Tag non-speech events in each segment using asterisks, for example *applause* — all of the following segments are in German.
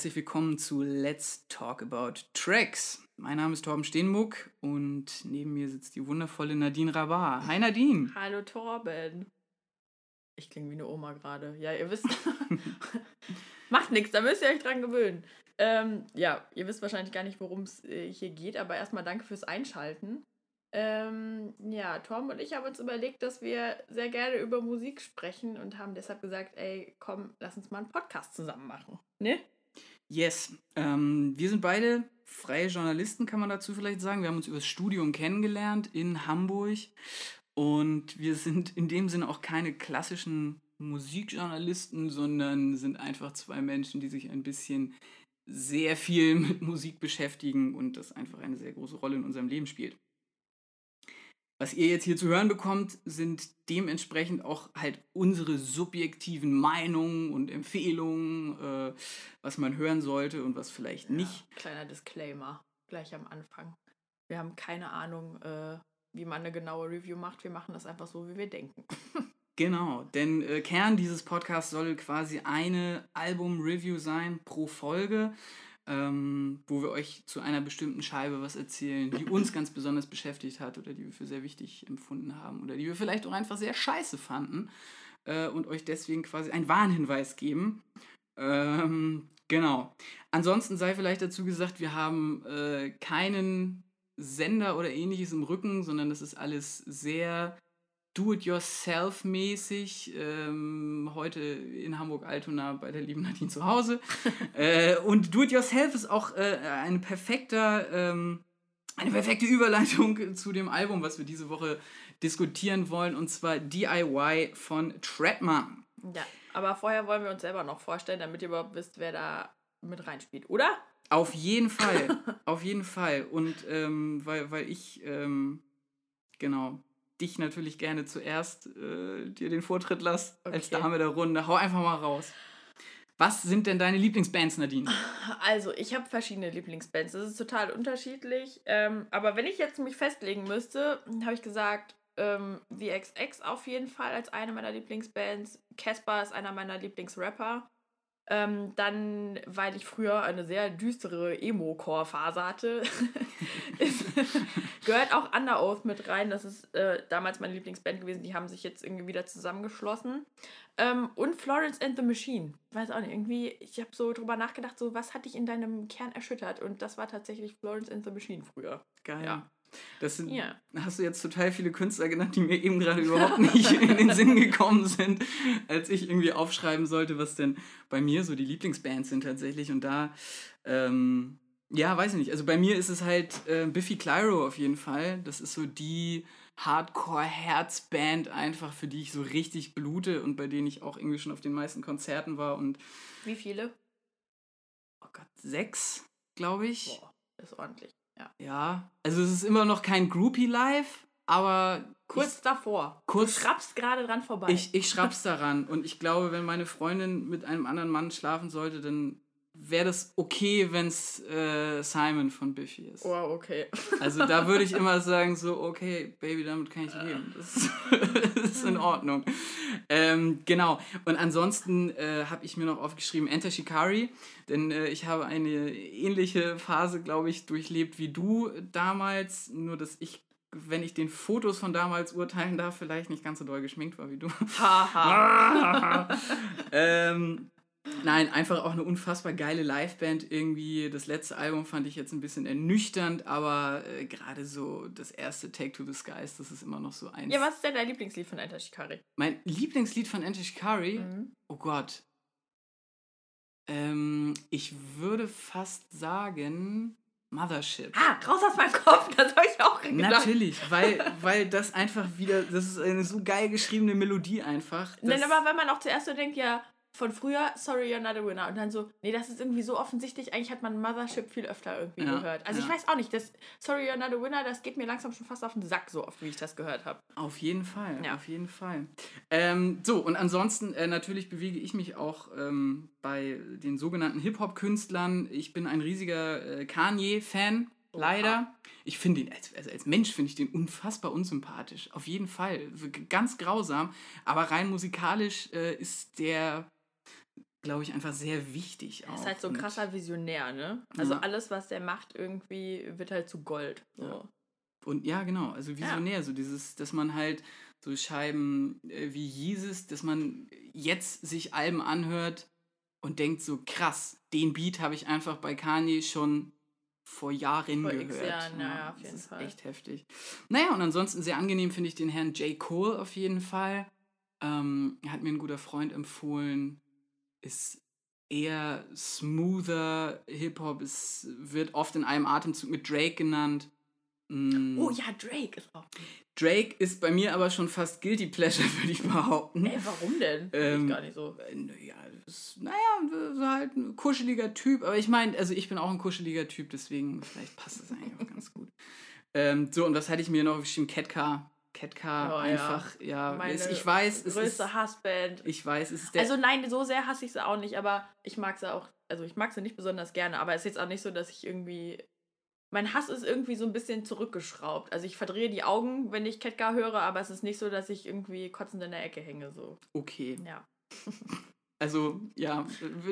Herzlich willkommen zu Let's Talk About Tracks. Mein Name ist Torben Steenmuck und neben mir sitzt die wundervolle Nadine Rabar. Hi Nadine. *laughs* Hallo Torben. Ich klinge wie eine Oma gerade. Ja, ihr wisst. *laughs* Macht nichts, da müsst ihr euch dran gewöhnen. Ähm, ja, ihr wisst wahrscheinlich gar nicht, worum es äh, hier geht, aber erstmal danke fürs Einschalten. Ähm, ja, Tom und ich haben uns überlegt, dass wir sehr gerne über Musik sprechen und haben deshalb gesagt, ey, komm, lass uns mal einen Podcast zusammen machen. Ne? Yes. Ähm, wir sind beide freie Journalisten, kann man dazu vielleicht sagen. Wir haben uns über das Studium kennengelernt in Hamburg und wir sind in dem Sinne auch keine klassischen Musikjournalisten, sondern sind einfach zwei Menschen, die sich ein bisschen sehr viel mit Musik beschäftigen und das einfach eine sehr große Rolle in unserem Leben spielt. Was ihr jetzt hier zu hören bekommt, sind dementsprechend auch halt unsere subjektiven Meinungen und Empfehlungen, äh, was man hören sollte und was vielleicht nicht. Ja, kleiner Disclaimer gleich am Anfang. Wir haben keine Ahnung, äh, wie man eine genaue Review macht. Wir machen das einfach so, wie wir denken. *laughs* genau, denn äh, Kern dieses Podcasts soll quasi eine Album-Review sein pro Folge ähm, wo wir euch zu einer bestimmten Scheibe was erzählen, die uns *clears throat* ganz besonders beschäftigt hat oder die wir für sehr wichtig empfunden haben oder die wir vielleicht auch einfach sehr scheiße fanden äh, und euch deswegen quasi einen Warnhinweis geben. Ähm, genau. Ansonsten sei vielleicht dazu gesagt, wir haben äh, keinen Sender oder ähnliches im Rücken, sondern das ist alles sehr Do-it-yourself-mäßig. Ähm, heute in Hamburg-Altona bei der lieben Nadine zu Hause. *laughs* äh, und Do-it-yourself ist auch äh, ein perfekter, ähm, eine perfekte Überleitung zu dem Album, was wir diese Woche diskutieren wollen, und zwar DIY von Treadman. Ja, aber vorher wollen wir uns selber noch vorstellen, damit ihr überhaupt wisst, wer da mit reinspielt, oder? Auf jeden Fall, *laughs* auf jeden Fall. Und ähm, weil, weil ich, ähm, genau, dich natürlich gerne zuerst äh, dir den Vortritt lass, okay. als Dame der Runde. Hau einfach mal raus. Was sind denn deine Lieblingsbands, Nadine? *laughs* Also, ich habe verschiedene Lieblingsbands. Das ist total unterschiedlich. Ähm, aber wenn ich jetzt mich festlegen müsste, habe ich gesagt, ähm, VXX auf jeden Fall als eine meiner Lieblingsbands. Casper ist einer meiner Lieblingsrapper. Ähm, dann, weil ich früher eine sehr düstere Emo-Core-Phase hatte, *laughs* gehört auch Under Oath mit rein. Das ist äh, damals meine Lieblingsband gewesen. Die haben sich jetzt irgendwie wieder zusammengeschlossen. Ähm, und Florence and the Machine. Weiß auch nicht, irgendwie, ich habe so drüber nachgedacht, so was hat dich in deinem Kern erschüttert? Und das war tatsächlich Florence and the Machine früher. Geil. Ja. Das sind, ja. hast du jetzt total viele Künstler genannt, die mir eben gerade überhaupt nicht *laughs* in den Sinn gekommen sind, als ich irgendwie aufschreiben sollte, was denn bei mir so die Lieblingsbands sind tatsächlich. Und da, ähm, ja, weiß ich nicht. Also bei mir ist es halt äh, Biffy Clyro auf jeden Fall. Das ist so die Hardcore-Herzband einfach, für die ich so richtig blute und bei denen ich auch irgendwie schon auf den meisten Konzerten war. Und Wie viele? Oh Gott, sechs, glaube ich. Boah, ist ordentlich. Ja. ja, also es ist immer noch kein Groupie Live, aber. Kurz ich, davor. Kurz, du schrappst gerade dran vorbei. Ich, ich schrapp's daran. Und ich glaube, wenn meine Freundin mit einem anderen Mann schlafen sollte, dann wäre das okay, wenn es äh, Simon von Biffy ist. Oh, okay. *laughs* Also da würde ich immer sagen, so, okay, Baby, damit kann ich leben. Das ist, *laughs* das ist in Ordnung. Ähm, genau. Und ansonsten äh, habe ich mir noch aufgeschrieben Enter Shikari, denn äh, ich habe eine ähnliche Phase, glaube ich, durchlebt wie du damals, nur dass ich wenn ich den Fotos von damals urteilen darf, vielleicht nicht ganz so doll geschminkt war wie du. Haha. *laughs* ähm, Nein, einfach auch eine unfassbar geile Liveband irgendwie. Das letzte Album fand ich jetzt ein bisschen ernüchternd, aber äh, gerade so das erste Take to the Skies, das ist immer noch so eins. Ja, was ist denn dein Lieblingslied von Enter Shikari? Mein Lieblingslied von Enter Shikari? Mhm. Oh Gott. Ähm, ich würde fast sagen Mothership. Ah, raus aus meinem Kopf, das habe ich auch gedacht. Natürlich, weil, weil das einfach wieder, das ist eine so geil geschriebene Melodie einfach. Nein, aber wenn man auch zuerst so denkt, ja, von früher, sorry, you're not a winner. Und dann so, nee, das ist irgendwie so offensichtlich. Eigentlich hat man Mothership viel öfter irgendwie ja, gehört. Also ja. ich weiß auch nicht, das Sorry, you're not a winner, das geht mir langsam schon fast auf den Sack, so oft wie ich das gehört habe. Auf jeden Fall, ja. auf jeden Fall. Ähm, so, und ansonsten äh, natürlich bewege ich mich auch ähm, bei den sogenannten Hip-Hop-Künstlern. Ich bin ein riesiger äh, Kanye-Fan. Leider. Ich finde ihn, als, also als Mensch finde ich den unfassbar unsympathisch. Auf jeden Fall. Ganz grausam. Aber rein musikalisch äh, ist der glaube ich, einfach sehr wichtig. Er ist halt so ein krasser Visionär, ne? Also ja. alles, was der macht, irgendwie wird halt zu Gold. So. Ja. Und ja, genau, also Visionär, ja. so dieses, dass man halt so Scheiben äh, wie Jesus, dass man jetzt sich Alben anhört und denkt so, krass, den Beat habe ich einfach bei Kanye schon vor Jahren vor gehört. Jahren, ja, ja, auf jeden Fall. Echt heftig. Naja, und ansonsten sehr angenehm finde ich den Herrn J. Cole auf jeden Fall. Ähm, hat mir ein guter Freund empfohlen. Ist eher smoother Hip-Hop. Es wird oft in einem Atemzug mit Drake genannt. Mm. Oh ja, Drake ist auch. Drake ist bei mir aber schon fast Guilty Pleasure, *laughs* würde ich behaupten. Ey, warum denn? Ähm, ich gar nicht so. Äh, naja, naja, so halt ein kuscheliger Typ. Aber ich meine, also ich bin auch ein kuscheliger Typ, deswegen vielleicht passt das eigentlich auch ganz gut. Ähm, so, und was hatte ich mir noch geschrieben? Catcar. Catcar oh, einfach, ja. ja Meine ich weiß, es größte ist. Hassband. Ich weiß, es ist der. Also nein, so sehr hasse ich sie auch nicht, aber ich mag sie auch. Also ich mag sie nicht besonders gerne, aber es ist jetzt auch nicht so, dass ich irgendwie mein Hass ist irgendwie so ein bisschen zurückgeschraubt. Also ich verdrehe die Augen, wenn ich Ketka höre, aber es ist nicht so, dass ich irgendwie kotzend in der Ecke hänge. So. Okay. Ja. *laughs* Also ja,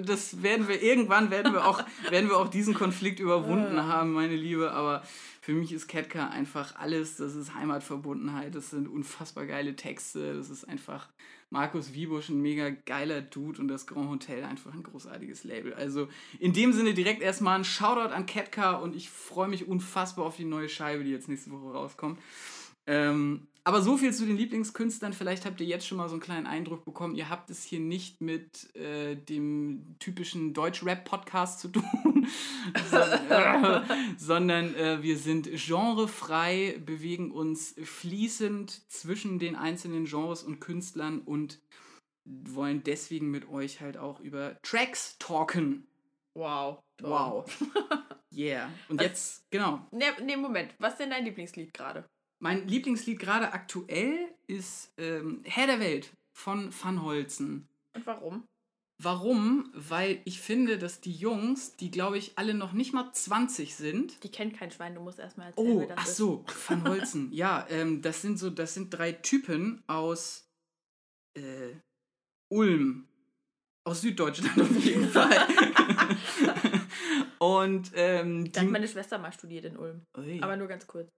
das werden wir irgendwann werden wir auch *laughs* werden wir auch diesen Konflikt überwunden haben, meine Liebe. Aber für mich ist Ketka einfach alles. Das ist Heimatverbundenheit. Das sind unfassbar geile Texte. Das ist einfach Markus Wiebusch ein mega geiler Dude und das Grand Hotel einfach ein großartiges Label. Also in dem Sinne direkt erstmal ein Shoutout an Ketka und ich freue mich unfassbar auf die neue Scheibe, die jetzt nächste Woche rauskommt. Ähm, aber so viel zu den Lieblingskünstlern. Vielleicht habt ihr jetzt schon mal so einen kleinen Eindruck bekommen. Ihr habt es hier nicht mit äh, dem typischen Deutsch-Rap-Podcast zu tun, *laughs* sondern, äh, sondern äh, wir sind genrefrei, bewegen uns fließend zwischen den einzelnen Genres und Künstlern und wollen deswegen mit euch halt auch über Tracks talken. Wow. Wow. *laughs* yeah. Und Was, jetzt, genau. Ne, nee, Moment. Was ist denn dein Lieblingslied gerade? Mein Lieblingslied gerade aktuell ist ähm, Herr der Welt von Van Holzen. Und warum? Warum? Weil ich finde, dass die Jungs, die glaube ich alle noch nicht mal 20 sind. Die kennen kein Schwein, du musst erstmal erzählen. Oh, ach so, Van Holzen. *laughs* ja, ähm, das sind so, das sind drei Typen aus äh, Ulm. Aus Süddeutschland auf jeden *laughs* Fall. *laughs* Und ähm, da hat meine Schwester mal studiert in Ulm. Ui. Aber nur ganz kurz.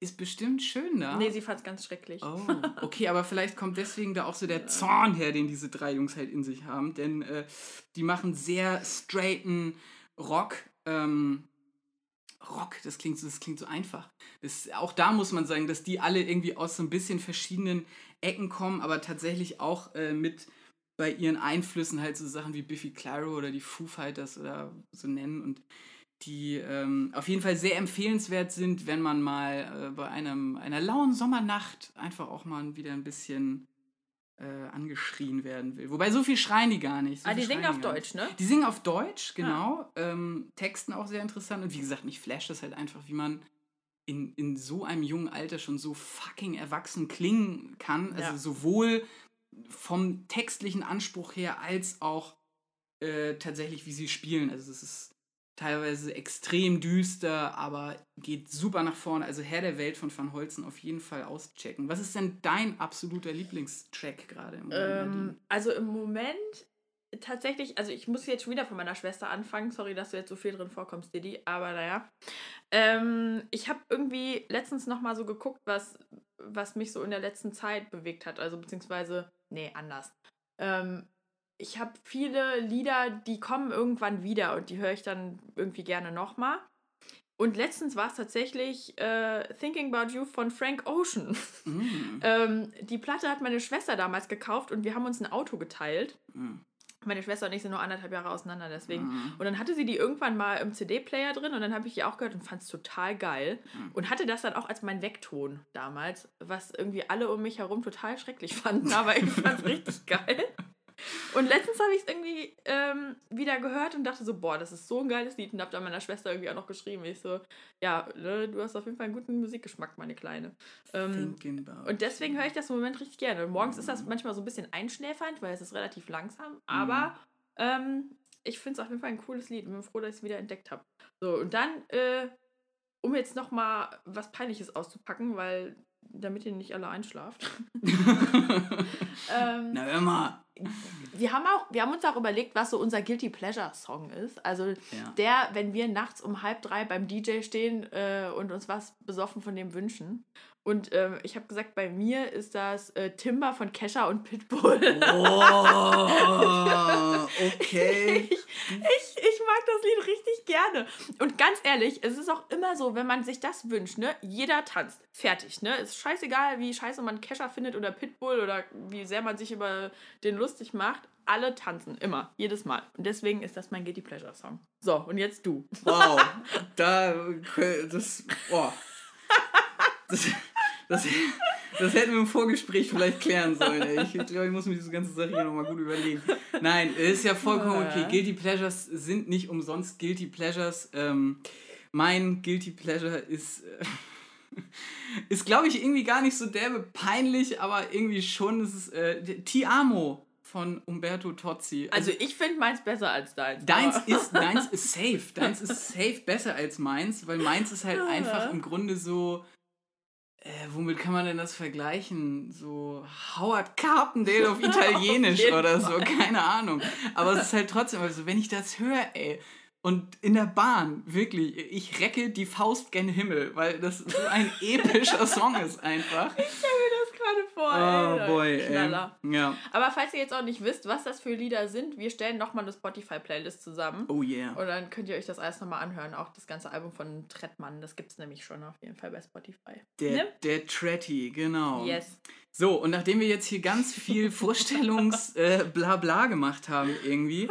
Ist bestimmt schön da. Nee, sie fand es ganz schrecklich. Oh, *laughs* okay, aber vielleicht kommt deswegen da auch so der Zorn her, den diese drei Jungs halt in sich haben. Denn äh, die machen sehr straighten Rock. Ähm, Rock, das klingt, so, das klingt so einfach. Das, auch da muss man sagen, dass die alle irgendwie aus so ein bisschen verschiedenen Ecken kommen, aber tatsächlich auch äh, mit bei ihren Einflüssen halt so Sachen wie Biffy Clyro oder die Foo Fighters oder so nennen. Und die ähm, auf jeden Fall sehr empfehlenswert sind, wenn man mal äh, bei einem, einer lauen Sommernacht einfach auch mal wieder ein bisschen äh, angeschrien werden will. Wobei so viel schreien die gar nicht. So ah, die singen auf Deutsch, ne? Die singen auf Deutsch, genau. Ja. Ähm, Texten auch sehr interessant. Und wie gesagt, mich flasht das halt einfach, wie man in, in so einem jungen Alter schon so fucking erwachsen klingen kann. Also ja. sowohl vom textlichen Anspruch her als auch äh, tatsächlich, wie sie spielen. Also es ist teilweise extrem düster, aber geht super nach vorne. Also Herr der Welt von Van Holzen auf jeden Fall auschecken. Was ist denn dein absoluter Lieblingstrack gerade im Moment? Ähm, also im Moment tatsächlich, also ich muss jetzt schon wieder von meiner Schwester anfangen. Sorry, dass du jetzt so viel drin vorkommst, Didi, aber naja. Ähm, ich habe irgendwie letztens nochmal so geguckt, was, was mich so in der letzten Zeit bewegt hat. Also beziehungsweise, nee, anders. Ähm, ich habe viele Lieder, die kommen irgendwann wieder und die höre ich dann irgendwie gerne nochmal. Und letztens war es tatsächlich äh, Thinking About You von Frank Ocean. Mm. *laughs* ähm, die Platte hat meine Schwester damals gekauft und wir haben uns ein Auto geteilt. Mm. Meine Schwester und ich sind nur anderthalb Jahre auseinander, deswegen. Mm. Und dann hatte sie die irgendwann mal im CD-Player drin und dann habe ich die auch gehört und fand es total geil. Mm. Und hatte das dann auch als mein Weckton damals, was irgendwie alle um mich herum total schrecklich fanden. Aber ich fand es *laughs* richtig geil. Und letztens habe ich es irgendwie ähm, wieder gehört und dachte so, boah, das ist so ein geiles Lied. Und habe dann meiner Schwester irgendwie auch noch geschrieben. Ich so, ja, ne, du hast auf jeden Fall einen guten Musikgeschmack, meine Kleine. Ähm, und deswegen höre ich das im Moment richtig gerne. Morgens ist das mhm. manchmal so ein bisschen einschläfernd, weil es ist relativ langsam. Aber mhm. ähm, ich finde es auf jeden Fall ein cooles Lied und bin froh, dass ich es wieder entdeckt habe. So, und dann, äh, um jetzt noch mal was Peinliches auszupacken, weil damit ihr nicht alle einschlaft. *laughs* *laughs* ähm, Na, hör mal. *laughs* wir haben, auch, wir haben uns auch überlegt, was so unser Guilty Pleasure Song ist. Also Ja. der, wenn wir nachts um halb drei beim DJ stehen äh, und uns was besoffen von dem wünschen. Und ähm, ich habe gesagt, bei mir ist das äh, Timber von Kesha und Pitbull. Oh, *laughs* okay. Ich, ich, ich mag das Lied richtig gerne. Und ganz ehrlich, es ist auch immer so, wenn man sich das wünscht, ne? Jeder tanzt. Fertig, ne? Ist scheißegal, wie scheiße man Kesha findet oder Pitbull oder wie sehr man sich über den lustig macht. Alle tanzen. Immer. Jedes Mal. Und deswegen ist das mein Guilty Pleasure Song. So, und jetzt du. Wow. *laughs* Da, das, boah. Das, *laughs* das, das hätten wir im Vorgespräch vielleicht klären sollen. Ey. Ich glaube, ich muss mir diese ganze Sache hier nochmal gut überlegen. Nein, es ist ja vollkommen okay. Guilty Pleasures sind nicht umsonst Guilty Pleasures. Ähm, mein Guilty Pleasure ist, äh, *laughs* ist glaube ich, irgendwie gar nicht so derbe peinlich, aber irgendwie schon. Es ist äh, Ti Amo von Umberto Tozzi. Also ich finde meins besser als deins. Deins *laughs* ist, deins ist safe. Deins ist safe besser als meins, weil meins ist halt einfach im Grunde so. Äh, womit kann man denn das vergleichen? So Howard Carpendale *laughs* auf Italienisch jeden oder so, Fall. keine Ahnung. Aber es ist halt trotzdem, also wenn ich das höre, ey, und in der Bahn, wirklich, ich recke die Faust gen Himmel, weil das so ein epischer Song ist einfach. Ich stell mir gerade vor. Oh ey. boy, Knaller. ey. Ja. Aber falls ihr jetzt auch nicht wisst, was das für Lieder sind, wir stellen nochmal eine Spotify-Playlist zusammen. Oh yeah. Und dann könnt ihr euch das alles nochmal anhören. Auch das ganze Album von Trettmann. Das gibt es nämlich schon auf jeden Fall bei Spotify. Der, Ne? der Tretty, genau. Yes. So, und nachdem wir jetzt hier ganz viel Vorstellungs-Blabla *laughs* äh, gemacht haben, irgendwie,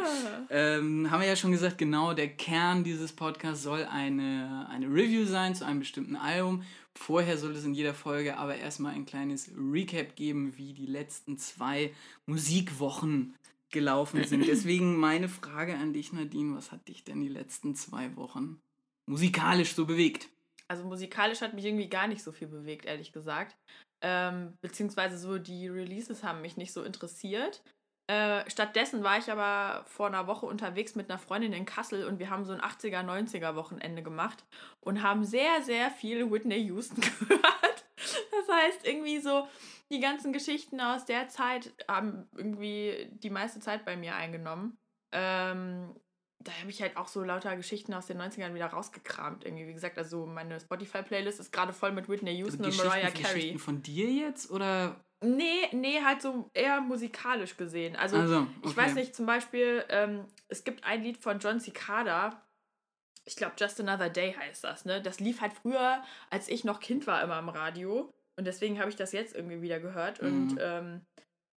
ähm, haben wir ja schon gesagt, genau der Kern dieses Podcasts soll eine, eine Review sein zu einem bestimmten Album. Vorher soll es in jeder Folge aber erstmal ein kleines Recap geben, wie die letzten zwei Musikwochen gelaufen sind. *laughs* Deswegen meine Frage an dich, Nadine, was hat dich denn die letzten zwei Wochen musikalisch so bewegt? Also musikalisch hat mich irgendwie gar nicht so viel bewegt, ehrlich gesagt. Ähm, beziehungsweise so die Releases haben mich nicht so interessiert. Äh, stattdessen war ich aber vor einer Woche unterwegs mit einer Freundin in Kassel und wir haben so ein 80er, 90er Wochenende gemacht und haben sehr, sehr viel Whitney Houston *laughs* gehört. Das heißt, irgendwie so die ganzen Geschichten aus der Zeit haben irgendwie die meiste Zeit bei mir eingenommen. Ähm, da habe ich halt auch so lauter Geschichten aus den 90ern wieder rausgekramt. Irgendwie, wie gesagt, also meine Spotify-Playlist ist gerade voll mit Whitney Houston und Mariah Carey. Geschichten von dir jetzt oder? Nee, nee, halt so eher musikalisch gesehen. Also, Also, ich okay. weiß nicht, zum Beispiel, ähm, es gibt ein Lied von John Cicada. Ich glaube, Just Another Day heißt das, ne? Das lief halt früher, als ich noch Kind war, immer im Radio. Und deswegen habe ich das jetzt irgendwie wieder gehört. Und Mhm. ähm,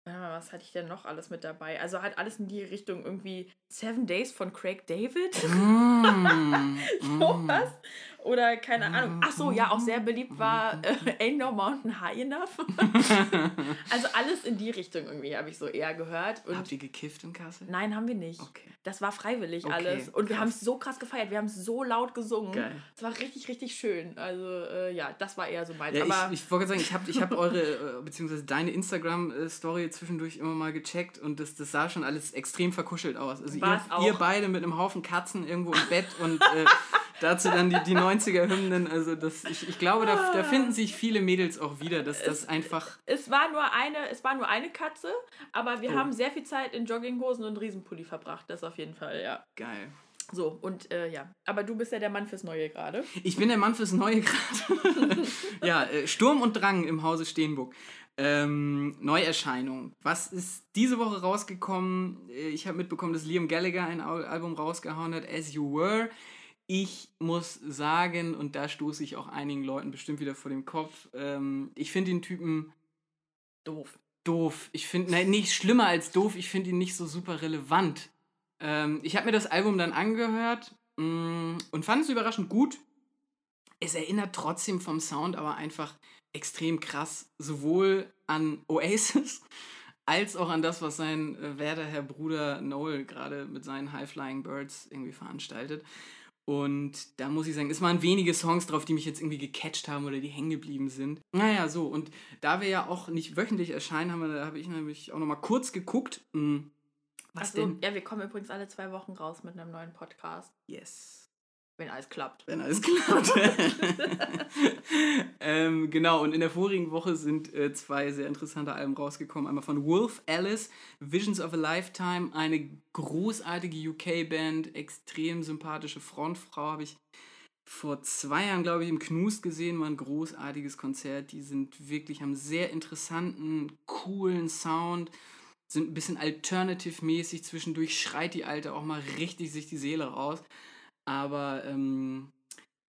warte mal, was hatte ich denn noch alles mit dabei? Also halt alles in die Richtung irgendwie Seven Days von Craig David. Mm, *laughs* Sowas. Oder keine Ahnung. Ach so, ja, auch sehr beliebt war äh, Ain't No Mountain High Enough. *laughs* also alles in die Richtung irgendwie habe ich so eher gehört. Und Habt ihr gekifft in Kassel? nein, haben wir nicht. Okay. Das war freiwillig Okay, alles. Und wir krass. haben es so krass gefeiert. Wir haben es so laut gesungen. Geil. Es war richtig, richtig schön. Also äh, ja, das war eher so meins. Ja, Aber ich, ich wollte gerade sagen, ich habe ich hab *laughs* eure, äh, beziehungsweise deine Instagram-Story zwischendurch immer mal gecheckt und das, das sah schon alles extrem verkuschelt aus. Also ihr, ihr beide mit einem Haufen Katzen irgendwo im Bett und äh, *laughs* dazu dann die, die 90er-Hymnen. Also das, ich, ich glaube, da, da finden sich viele Mädels auch wieder, dass das einfach... es war nur eine, es war nur eine Katze, aber wir Oh. haben sehr viel Zeit in Jogginghosen und Riesenpulli verbracht. Das auf jeden Fall, ja. Geil. So, und äh, ja. Aber du bist ja der Mann fürs Neue gerade. Ich bin der Mann fürs Neue gerade. *laughs* ja, äh, Sturm und Drang im Hause Steenburg. Ähm, Neuerscheinung. Was ist diese Woche rausgekommen? Äh, Ich habe mitbekommen, dass Liam Gallagher ein Al Album rausgehauen hat, As You Were. Ich muss sagen, und da stoße ich auch einigen Leuten bestimmt wieder vor den Kopf, ähm, ich finde den Typen Doof. doof. Ich finde, nein, nicht schlimmer als doof, ich finde ihn nicht so super relevant. Ähm, ich habe mir das Album dann angehört mh, und fand es überraschend gut. Es erinnert trotzdem vom Sound aber einfach extrem krass sowohl an Oasis *laughs* als auch an das, was sein äh, werter Herr Bruder Noel gerade mit seinen High Flying Birds irgendwie veranstaltet. Und da muss ich sagen, es waren wenige Songs drauf, die mich jetzt irgendwie gecatcht haben oder die hängen geblieben sind. Naja, so. Und da wir ja auch nicht wöchentlich erscheinen, haben wir, da habe ich nämlich auch nochmal kurz geguckt. hm, Was Ach so, denn? Ja, wir kommen übrigens alle zwei Wochen raus mit einem neuen Podcast, Yes. Wenn alles klappt. Wenn alles klappt. *laughs* ähm, genau, und in der vorigen Woche sind äh, zwei sehr interessante Alben rausgekommen. Einmal von Wolf Alice, Visions of a Lifetime, eine großartige UK-Band, extrem sympathische Frontfrau, habe ich vor zwei Jahren, glaube ich, im Knust gesehen, war ein großartiges Konzert. Die sind wirklich, haben sehr interessanten, coolen Sound, sind ein bisschen alternative-mäßig. Zwischendurch schreit die Alte auch mal richtig sich die Seele raus. Aber ähm,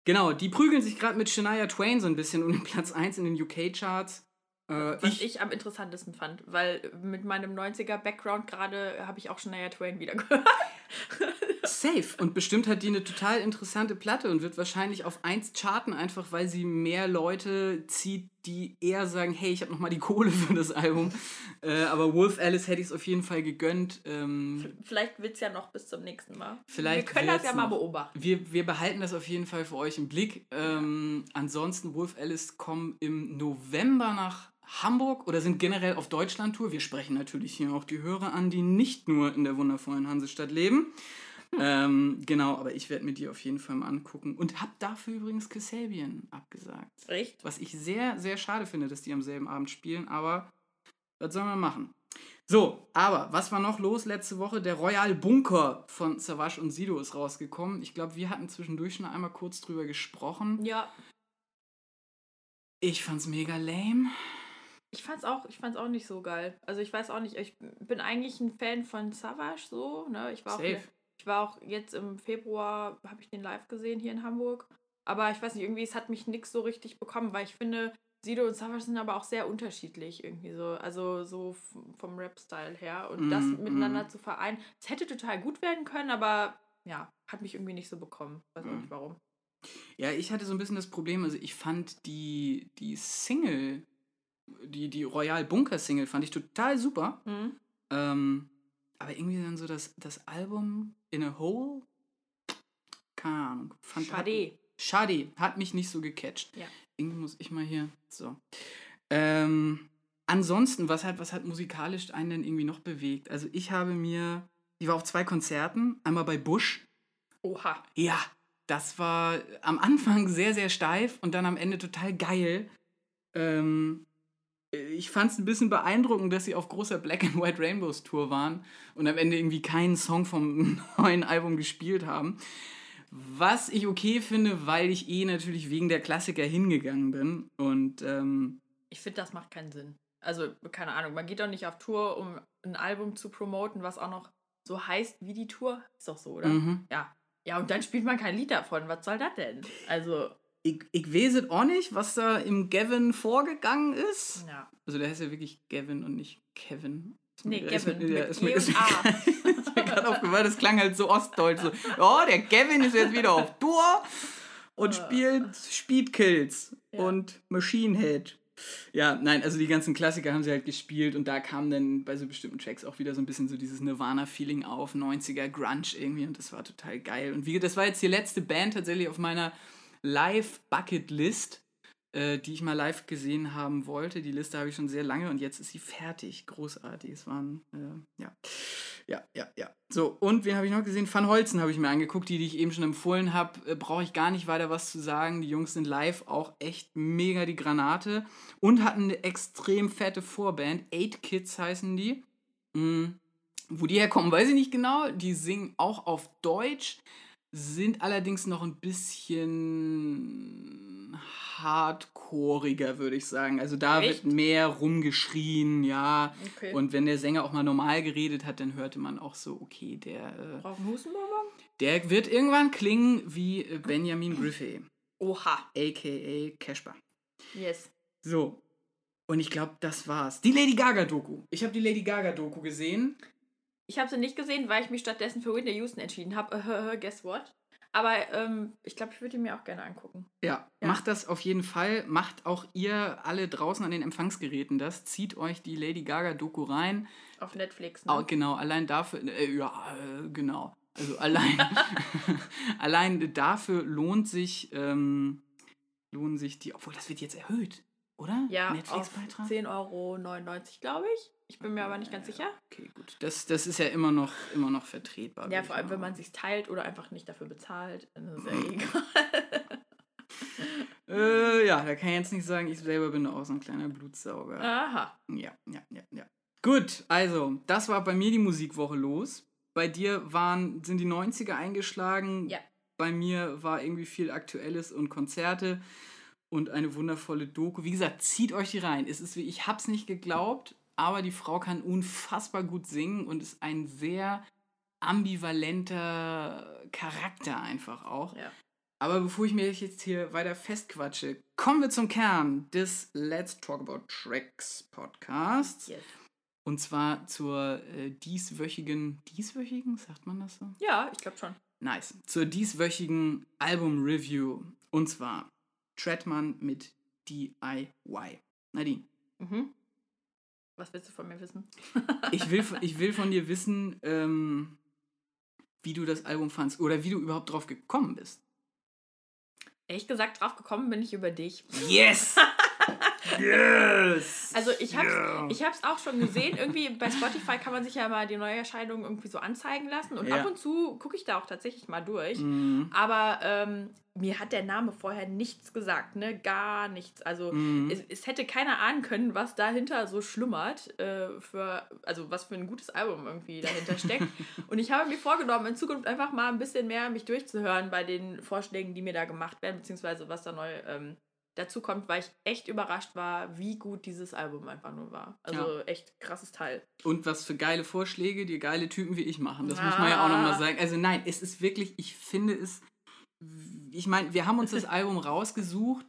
genau, die prügeln sich gerade mit Shania Twain so ein bisschen *laughs* um den Platz 1 in den UK-Charts. Äh, Was ich, ich, am interessantesten fand, weil mit meinem 90er-Background gerade habe ich auch Shania Twain wieder *laughs* gehört. Safe. Und bestimmt hat die eine total interessante Platte und wird wahrscheinlich auf 1 charten, einfach weil sie mehr Leute zieht, die eher sagen, hey, ich habe nochmal die Kohle für das Album. *laughs* Äh, aber Wolf Alice hätte ich es auf jeden Fall gegönnt. Ähm, vielleicht wird es ja noch bis zum nächsten Mal. Vielleicht wir können das ja mal beobachten. Wir, wir behalten das auf jeden Fall für euch im Blick. Ähm, ansonsten, Wolf Alice kommen im November nach Hamburg oder sind generell auf Deutschland-Tour. Wir sprechen natürlich hier auch die Hörer an, die nicht nur in der wundervollen Hansestadt leben. Ähm, genau, aber ich werde mir die auf jeden Fall mal angucken. Und habe dafür übrigens Kasabian abgesagt. Echt? Was ich sehr, sehr schade finde, dass die am selben Abend spielen, aber was sollen wir machen? So, aber was war noch los letzte Woche? Der Royal Bunker von Savage und Sido ist rausgekommen. Ich glaube, wir hatten zwischendurch schon einmal kurz drüber gesprochen. Ja. Ich fand's mega lame. Ich fand's auch, ich fand's auch nicht so geil. Also ich weiß auch nicht, ich bin eigentlich ein Fan von Savage so, ne? Ich war Safe. auch ich war auch jetzt im Februar, habe ich den live gesehen hier in Hamburg. Aber ich weiß nicht, irgendwie, es hat mich nichts so richtig bekommen, weil ich finde, Sido und Savage sind aber auch sehr unterschiedlich irgendwie so. Also so vom Rap-Style her. Und mm, das miteinander mm. zu vereinen, es hätte total gut werden können, aber ja, hat mich irgendwie nicht so bekommen. Weiß auch mm. nicht warum. Ja, ich hatte so ein bisschen das Problem, also ich fand die, die Single, die, die Royal Bunker Single, fand ich total super. Mhm. Ähm, aber irgendwie dann so das, das Album in a Hole, keine Ahnung. Fand, Schade. schade, hat mich nicht so gecatcht. Ja. Irgendwie muss ich mal hier, so. Ähm, ansonsten, was hat, was hat musikalisch einen denn irgendwie noch bewegt? Also ich habe mir, ich war auf zwei Konzerten, einmal bei Bush. Oha. Ja, das war am Anfang sehr, sehr steif und dann am Ende total geil. Ähm, ich fand es ein bisschen beeindruckend, dass sie auf großer Black and White Rainbows Tour waren und am Ende irgendwie keinen Song vom *laughs* neuen Album gespielt haben. Was ich okay finde, weil ich eh natürlich wegen der Klassiker hingegangen bin. Und ähm, ich finde, das macht keinen Sinn. Also, keine Ahnung, man geht doch nicht auf Tour, um ein Album zu promoten, was auch noch so heißt wie die Tour. Ist doch so, oder? Mhm. Ja. Ja, und dann spielt man kein Lied davon. Was soll das denn? Also ich, ich weiß es auch nicht, was da im Gavin vorgegangen ist. Ja. Also der heißt ja wirklich Gavin und nicht Kevin. Nee, Gavin. Ist, ja, ist, mir, ist, *laughs* ist mir gerade aufgefallen, das klang halt so ostdeutsch. So, oh, der Gavin ist jetzt wieder auf Tour und spielt Speedkills ja. und Machine Head. Ja, nein, also die ganzen Klassiker haben sie halt gespielt und da kam dann bei so bestimmten Tracks auch wieder so ein bisschen so dieses Nirvana-Feeling auf, 90er Grunge irgendwie und das war total geil. Und wie, das war jetzt die letzte Band tatsächlich auf meiner Live-Bucket-List, äh, die ich mal live gesehen haben wollte. Die Liste habe ich schon sehr lange und jetzt ist sie fertig. Großartig. Es waren, äh, ja. Ja, ja, ja. So, und wen habe ich noch gesehen? Van Holzen habe ich mir angeguckt, die, die ich eben schon empfohlen habe. Äh, Brauche ich gar nicht weiter was zu sagen. Die Jungs sind live auch echt mega die Granate und hatten eine extrem fette Vorband. Eight Kids heißen die. Mhm. Wo die herkommen, weiß ich nicht genau. Die singen auch auf Deutsch sind allerdings noch ein bisschen hardcoreiger, würde ich sagen. Also da Echt? wird mehr rumgeschrien, ja. Okay. Und wenn der Sänger auch mal normal geredet hat, dann hörte man auch so, okay, der. Äh, Braucht einen Hustenbonbon? Der wird irgendwann klingen wie äh, Benjamin Griffey. Oha. A.k.a. Cashbar. Yes. So. Und ich glaube, das war's. Die Lady Gaga-Doku. Ich habe die Lady Gaga-Doku gesehen. Ich habe sie nicht gesehen, weil ich mich stattdessen für Whitney Houston entschieden habe. *laughs* Guess what? Aber ähm, ich glaube, ich würde ihn mir auch gerne angucken. Ja, ja, macht das auf jeden Fall. Macht auch ihr alle draußen an den Empfangsgeräten das. Zieht euch die Lady Gaga-Doku rein. Auf Netflix, ne? Oh, genau, allein dafür. Äh, ja, äh, genau. Also allein, *laughs* *laughs* allein dafür lohnt sich, ähm, lohnen sich die, obwohl das wird jetzt erhöht, oder? Ja, Netflix-Beitrag? 10,99 Euro, glaube ich. Ich bin mir aber nicht ganz sicher. Okay, gut. Das, das ist ja immer noch, immer noch vertretbar. Ja, vor allem, wenn man sich teilt oder einfach nicht dafür bezahlt, dann ist es ja *laughs* egal. Äh, ja, da kann ich jetzt nicht sagen, ich selber bin auch so ein kleiner Blutsauger. Aha. Ja, ja, ja, ja. Gut, also, das war bei mir die Musikwoche los. Bei dir waren, sind die 90er eingeschlagen. Ja. Bei mir war irgendwie viel Aktuelles und Konzerte und eine wundervolle Doku. Wie gesagt, zieht euch die rein. Es ist wie, ich hab's nicht geglaubt, aber die Frau kann unfassbar gut singen und ist ein sehr ambivalenter Charakter einfach auch. Ja. Aber bevor ich mich jetzt hier weiter festquatsche, kommen wir zum Kern des Let's Talk About Tracks Podcasts. Yes. Und zwar zur äh, dieswöchigen, dieswöchigen, sagt man das so? Ja, ich glaube schon. Nice. Zur dieswöchigen Album-Review. Und zwar Treadman mit DIY. Nadine, Mhm. Was willst du von mir wissen? ich will, von- *laughs* ich will von dir wissen, ähm, wie du das Album fandst oder wie du überhaupt drauf gekommen bist. Ehrlich gesagt, drauf gekommen bin ich über dich. Yes! *laughs* yes! Also ich hab's, Yeah. ich hab's auch schon gesehen. Irgendwie bei Spotify kann man sich ja mal die Neuerscheinungen irgendwie so anzeigen lassen. Und Ja. ab und zu gucke ich da auch tatsächlich mal durch. Mhm. Aber ähm, mir hat der Name vorher nichts gesagt, ne? Gar nichts. Also Mhm. es, es hätte keiner ahnen können, was dahinter so schlummert, äh, für, also was für ein gutes Album irgendwie dahinter steckt. *laughs* Und ich habe mir vorgenommen, in Zukunft einfach mal ein bisschen mehr mich durchzuhören bei den Vorschlägen, die mir da gemacht werden, beziehungsweise was da neu ähm, dazu kommt, weil ich echt überrascht war, wie gut dieses Album einfach nur war. Also echt krasses Teil. Und was für geile Vorschläge die geile Typen wie ich machen. Das muss man ja auch nochmal Ah. sagen. Also nein, es ist wirklich, ich finde es, ich meine, wir haben uns das *laughs* Album rausgesucht,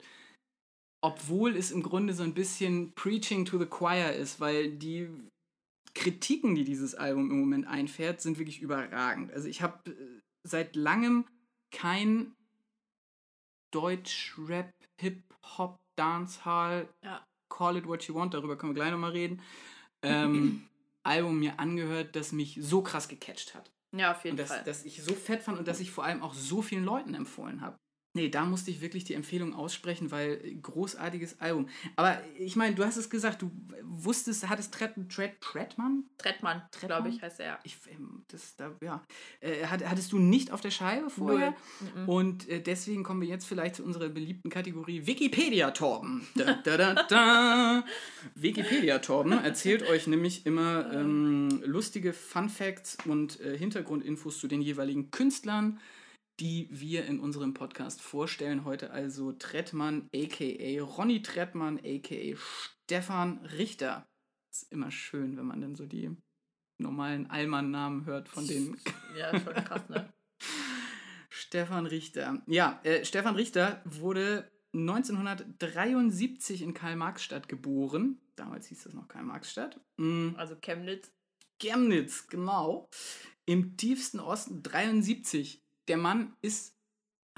obwohl es im Grunde so ein bisschen Preaching to the Choir ist, weil die Kritiken, die dieses Album im Moment einfährt, sind wirklich überragend. Also ich habe äh, seit langem kein Deutsch-Rap, Hip-Hop, Dancehall, Ja. Call It What You Want, darüber können wir gleich nochmal reden, ähm, *clears throat* Album mir angehört, das mich so krass gecatcht hat. Ja, auf jeden Und das, Fall. das ich so fett fand und dass ich vor allem auch so vielen Leuten empfohlen habe. Nee, da musste ich wirklich die Empfehlung aussprechen, weil großartiges Album. Aber ich meine, du hast es gesagt, du wusstest, hattest Tret, Tret, Tretmann? Trettmann, glaube ich, heißt er. Ich, ähm, das, da, ja. Äh, hat, hattest du nicht auf der Scheibe vorher? Mhm. Und äh, deswegen kommen wir jetzt vielleicht zu unserer beliebten Kategorie Wikipedia-Torben. *laughs* Da, da, da, da. Wikipedia-Torben erzählt euch nämlich immer ähm, lustige Fun Facts und äh, Hintergrundinfos zu den jeweiligen Künstlern, die wir in unserem Podcast vorstellen. Heute also Trettmann, a.k.a. Ronny Trettmann, a.k.a. Stefan Richter. Ist immer schön, wenn man dann so die normalen Allmann-Namen hört von den *laughs* Ja, schon krass, ne? *laughs* Stefan Richter. Ja, äh, Stefan Richter wurde 1973 in Karl-Marx-Stadt geboren. Damals hieß das noch Karl-Marx-Stadt. Mm, Also Chemnitz. Chemnitz, genau. Im tiefsten Osten 73. Der Mann ist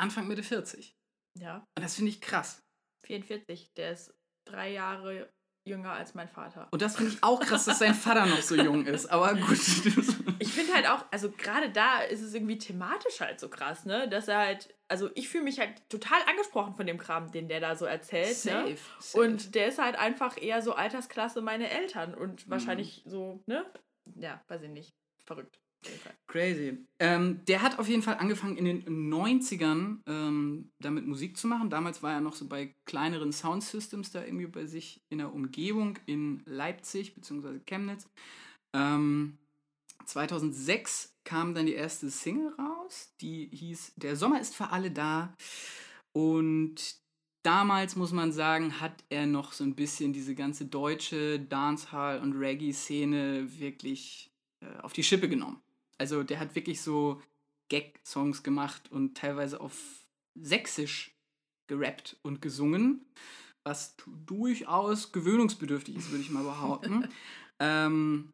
Anfang Mitte 40. Ja, Und das finde ich krass. 44. Der ist drei Jahre jünger als mein Vater. Und das finde ich auch krass, dass sein Vater noch so jung ist. Aber gut. *laughs* Ich finde halt auch, also gerade da ist es irgendwie thematisch halt so krass, ne? Dass er halt, also ich fühle mich halt total angesprochen von dem Kram, den der da so erzählt, ne? safe, safe. Und der ist halt einfach eher so Altersklasse meine Eltern Mhm. und wahrscheinlich so, ne? Ja, weiß ich nicht. Verrückt. Crazy. Ähm, der hat auf jeden Fall angefangen in den 90ern ähm, damit Musik zu machen. Damals war er noch so bei kleineren Soundsystems da irgendwie bei sich in der Umgebung in Leipzig bzw. Chemnitz. Ähm, 2006 kam dann die erste Single raus, die hieß Der Sommer ist für alle da. Und damals muss man sagen, hat er noch so ein bisschen diese ganze deutsche Dancehall- und Reggae-Szene wirklich äh, auf die Schippe genommen. Also der hat wirklich so Gag-Songs gemacht und teilweise auf Sächsisch gerappt und gesungen, was durchaus gewöhnungsbedürftig ist, würde ich mal behaupten. *laughs* ähm,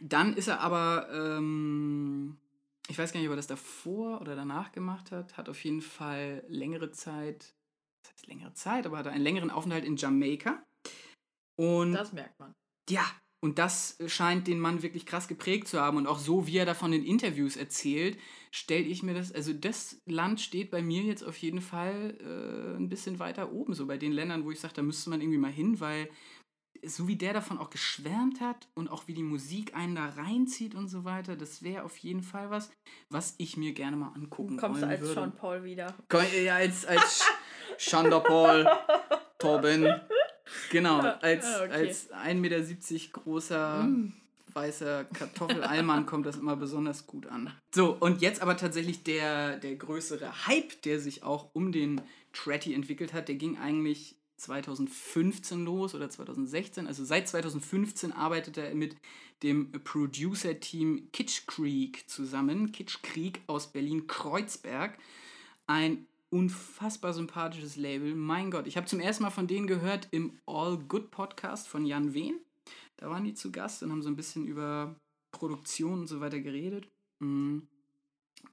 dann ist er aber, ähm, ich weiß gar nicht, ob er das davor oder danach gemacht hat, hat auf jeden Fall längere Zeit, das heißt längere Zeit, aber hat einen längeren Aufenthalt in Jamaika. Und Das merkt man. ja, und das scheint den Mann wirklich krass geprägt zu haben. Und auch so, wie er davon in Interviews erzählt, stelle ich mir das, also das Land steht bei mir jetzt auf jeden Fall äh, ein bisschen weiter oben, so bei den Ländern, wo ich sage, da müsste man irgendwie mal hin, weil so wie der davon auch geschwärmt hat und auch wie die Musik einen da reinzieht und so weiter, das wäre auf jeden Fall was, was ich mir gerne mal angucken Kommst du wollen als würde. Sean Paul wieder? Komm, ja, als, als Chanderpaul, Torben. Genau, als, ja, okay. als 1,70 Meter großer Mm. weißer Kartoffelallmann *laughs* kommt das immer besonders gut an. So, und jetzt aber tatsächlich der, der größere Hype, der sich auch um den Tretty entwickelt hat, der ging eigentlich 2015 los oder 2016. Also seit 2015 arbeitet er mit dem Producer-Team Kitsch Creek zusammen. Kitsch Creek aus Berlin-Kreuzberg. Ein unfassbar sympathisches Label. Mein Gott, ich habe zum ersten Mal von denen gehört im All Good Podcast von Jan Wehn. Da waren die zu Gast und haben so ein bisschen über Produktion und so weiter geredet. Mm.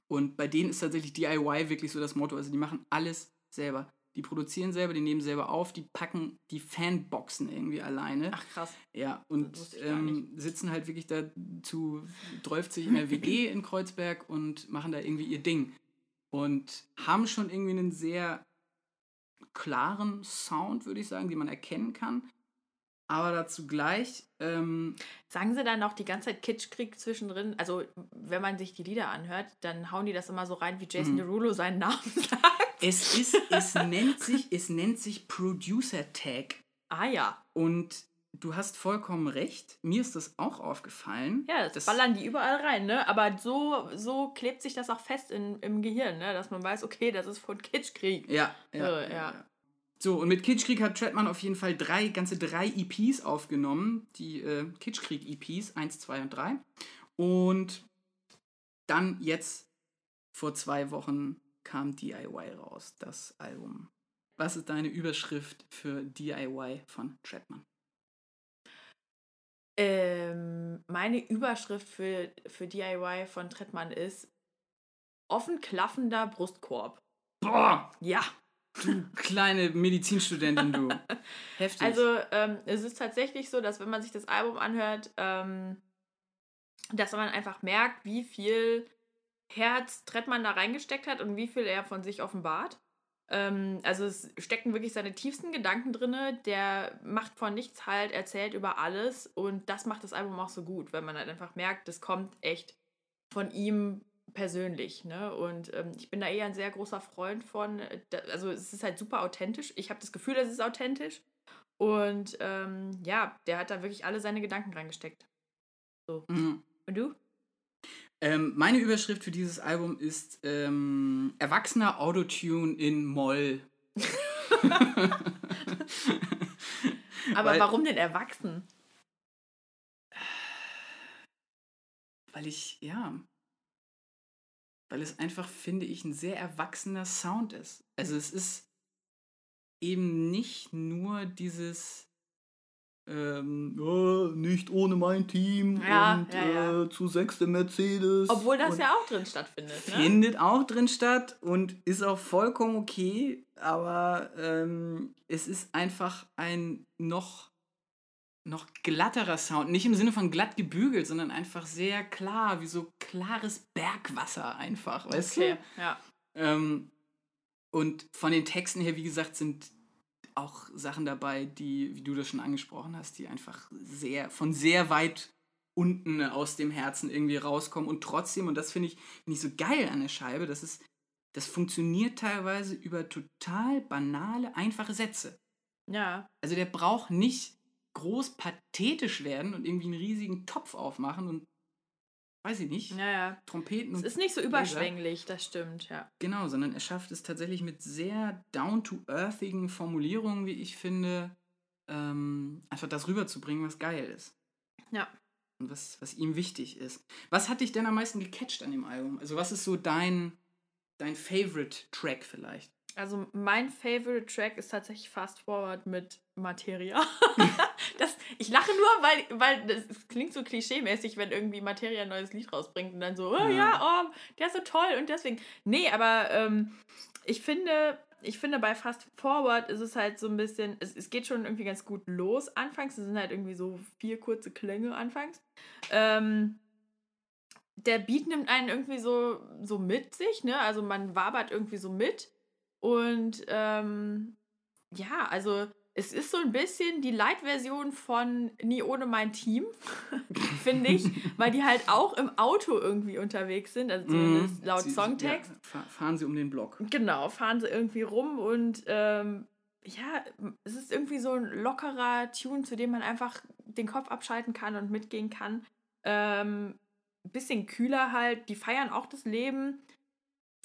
Und bei denen ist tatsächlich DIY wirklich so das Motto. Also die machen alles selber. Die produzieren selber, die nehmen selber auf, die packen die Fanboxen irgendwie alleine. Ach krass. Ja, und ähm, sitzen halt wirklich da zu 30 in der WG in Kreuzberg und machen da irgendwie ihr Ding. Und haben schon irgendwie einen sehr klaren Sound, würde ich sagen, den man erkennen kann. Aber dazu gleich, ähm, Sagen sie dann auch die ganze Zeit Kitschkrieg zwischendrin? Also, wenn man sich die Lieder anhört, dann hauen die das immer so rein, wie Jason Mhm. Derulo seinen Namen *laughs* sagt. es ist, es nennt sich, es nennt sich Producer Tag. Ah ja. Und du hast vollkommen recht. Mir ist das auch aufgefallen. Ja, das, ballern die überall rein, ne? Aber so, so klebt sich das auch fest in, im Gehirn, ne? Dass man weiß, okay, das ist von Kitschkrieg. Ja, ja, Äh, ja. So, und mit Kitschkrieg hat Treadman auf jeden Fall drei, ganze drei EPs aufgenommen. Die äh, Kitschkrieg-EPs 1, 2 und 3. Und dann jetzt, vor zwei Wochen, kam DIY raus, das Album. Was ist deine Überschrift für DIY von Treadman? Ähm, meine Überschrift für, für DIY von Trettmann ist offen klaffender Brustkorb. Boah, Ja. du kleine Medizinstudentin, du. *laughs* Heftig. Also ähm, es ist tatsächlich so, dass wenn man sich das Album anhört, ähm, dass man einfach merkt, wie viel Herz Trettmann da reingesteckt hat und wie viel er von sich offenbart. Ähm, also es stecken wirklich seine tiefsten Gedanken drin. Der macht von nichts halt, erzählt über alles und das macht das Album auch so gut, weil man halt einfach merkt, das kommt echt von ihm persönlich. Ne? Und ähm, ich bin da eher ein sehr großer Freund von. äh, Also es ist halt super authentisch. Ich habe das Gefühl, es ist authentisch. Und ähm, ja, der hat da wirklich alle seine Gedanken reingesteckt. Mhm. Und du? Ähm, meine Überschrift für dieses Album ist ähm, Erwachsener Autotune in Moll. *laughs* Aber Weil- warum denn erwachsen? Weil ich, ja, weil es einfach, finde ich, ein sehr erwachsener Sound ist. Also es ist eben nicht nur dieses ähm, oh, nicht ohne mein Team Ja, und ja, ja. Äh, zu sechste Mercedes. Obwohl das ja auch drin stattfindet. Ne? findet auch drin statt und ist auch vollkommen okay, aber ähm, es ist einfach ein noch, noch glatterer Sound. Nicht im Sinne von glatt gebügelt, sondern einfach sehr klar, wie so klares Bergwasser einfach, weißt Okay, du? ja. Ähm, und von den Texten her, wie gesagt, sind auch Sachen dabei, die, wie du das schon angesprochen hast, die einfach sehr, von sehr weit unten aus dem Herzen irgendwie rauskommen und trotzdem, und das finde ich, find ich so geil an der Scheibe, das ist, das funktioniert teilweise über total banale, einfache Sätze. Ja, Also der braucht nicht groß pathetisch werden und irgendwie einen riesigen Topf aufmachen und weiß ich nicht, ja, ja. Trompeten Es ist nicht so überschwänglich, das stimmt, ja. Genau, sondern er schafft es tatsächlich mit sehr down-to-earthigen Formulierungen, wie ich finde, ähm, einfach das rüberzubringen, was geil ist. Ja. Und was, was ihm wichtig ist. Was hat dich denn am meisten gecatcht an dem Album? Also, was ist so dein, dein Favorite-Track vielleicht? Also mein Favorite Track ist tatsächlich Fast Forward mit Materia. *laughs* das, ich lache nur, weil, weil das, es klingt so klischee-mäßig, wenn irgendwie Materia ein neues Lied rausbringt und dann so, oh Ja. ja, oh, der ist so toll und deswegen. Nee, aber ähm, ich finde, ich finde bei Fast Forward ist es halt so ein bisschen, es, es geht schon irgendwie ganz gut los anfangs. Es sind halt irgendwie so vier kurze Klänge anfangs. Ähm, der Beat nimmt einen irgendwie so, so mit sich, ne? Also man wabert irgendwie so mit. Und ähm, ja, also es ist so ein bisschen die Light-Version von Nie ohne mein Team, *laughs* finde ich, weil die halt auch im Auto irgendwie unterwegs sind, also zumindest laut Sie- Songtext. Ja, fahren sie um den Block. Genau, fahren sie irgendwie rum und ähm, ja, es ist irgendwie so ein lockerer Tune, zu dem man einfach den Kopf abschalten kann und mitgehen kann. Ähm, bisschen kühler halt, die feiern auch das Leben,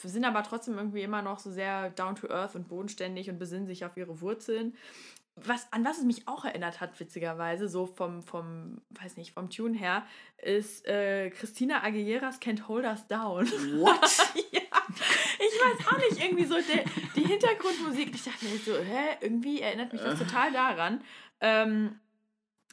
sind aber trotzdem irgendwie immer noch so sehr down to earth und bodenständig und besinnen sich auf ihre Wurzeln. Was, an was es mich auch erinnert hat, witzigerweise, so vom, vom, weiß nicht, vom Tune her, ist äh, Christina Aguileras Can't Hold Us Down. What? *laughs* ja, ich weiß auch nicht, irgendwie so der, die Hintergrundmusik. Ich dachte mir so, hä, irgendwie erinnert mich das total daran. Ähm,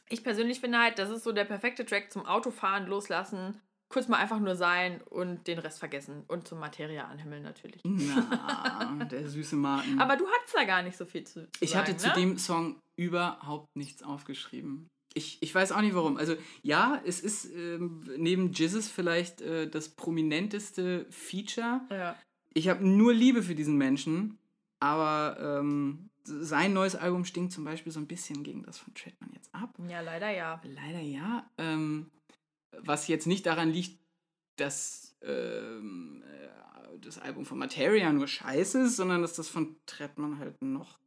ich persönlich finde halt, das ist so der perfekte Track zum Autofahren, loslassen, kurz mal einfach nur sein und den Rest vergessen. Und zum Materia anhimmeln natürlich. Na, der süße Martin. Aber du hattest da gar nicht so viel zu, zu ich sagen, hatte zu ne? dem Song überhaupt nichts aufgeschrieben. Ich, ich weiß auch nicht warum. Also ja, es ist ähm, neben Jizzes vielleicht äh, das prominenteste Feature. Ja. Ich habe nur Liebe für diesen Menschen, aber ähm, sein neues Album stinkt zum Beispiel so ein bisschen gegen das von Treadman jetzt ab. ja, leider ja. Leider ja. Ähm, was jetzt nicht daran liegt, dass ähm, äh, das Album von Materia nur scheiße ist, sondern dass das von Trettmann halt noch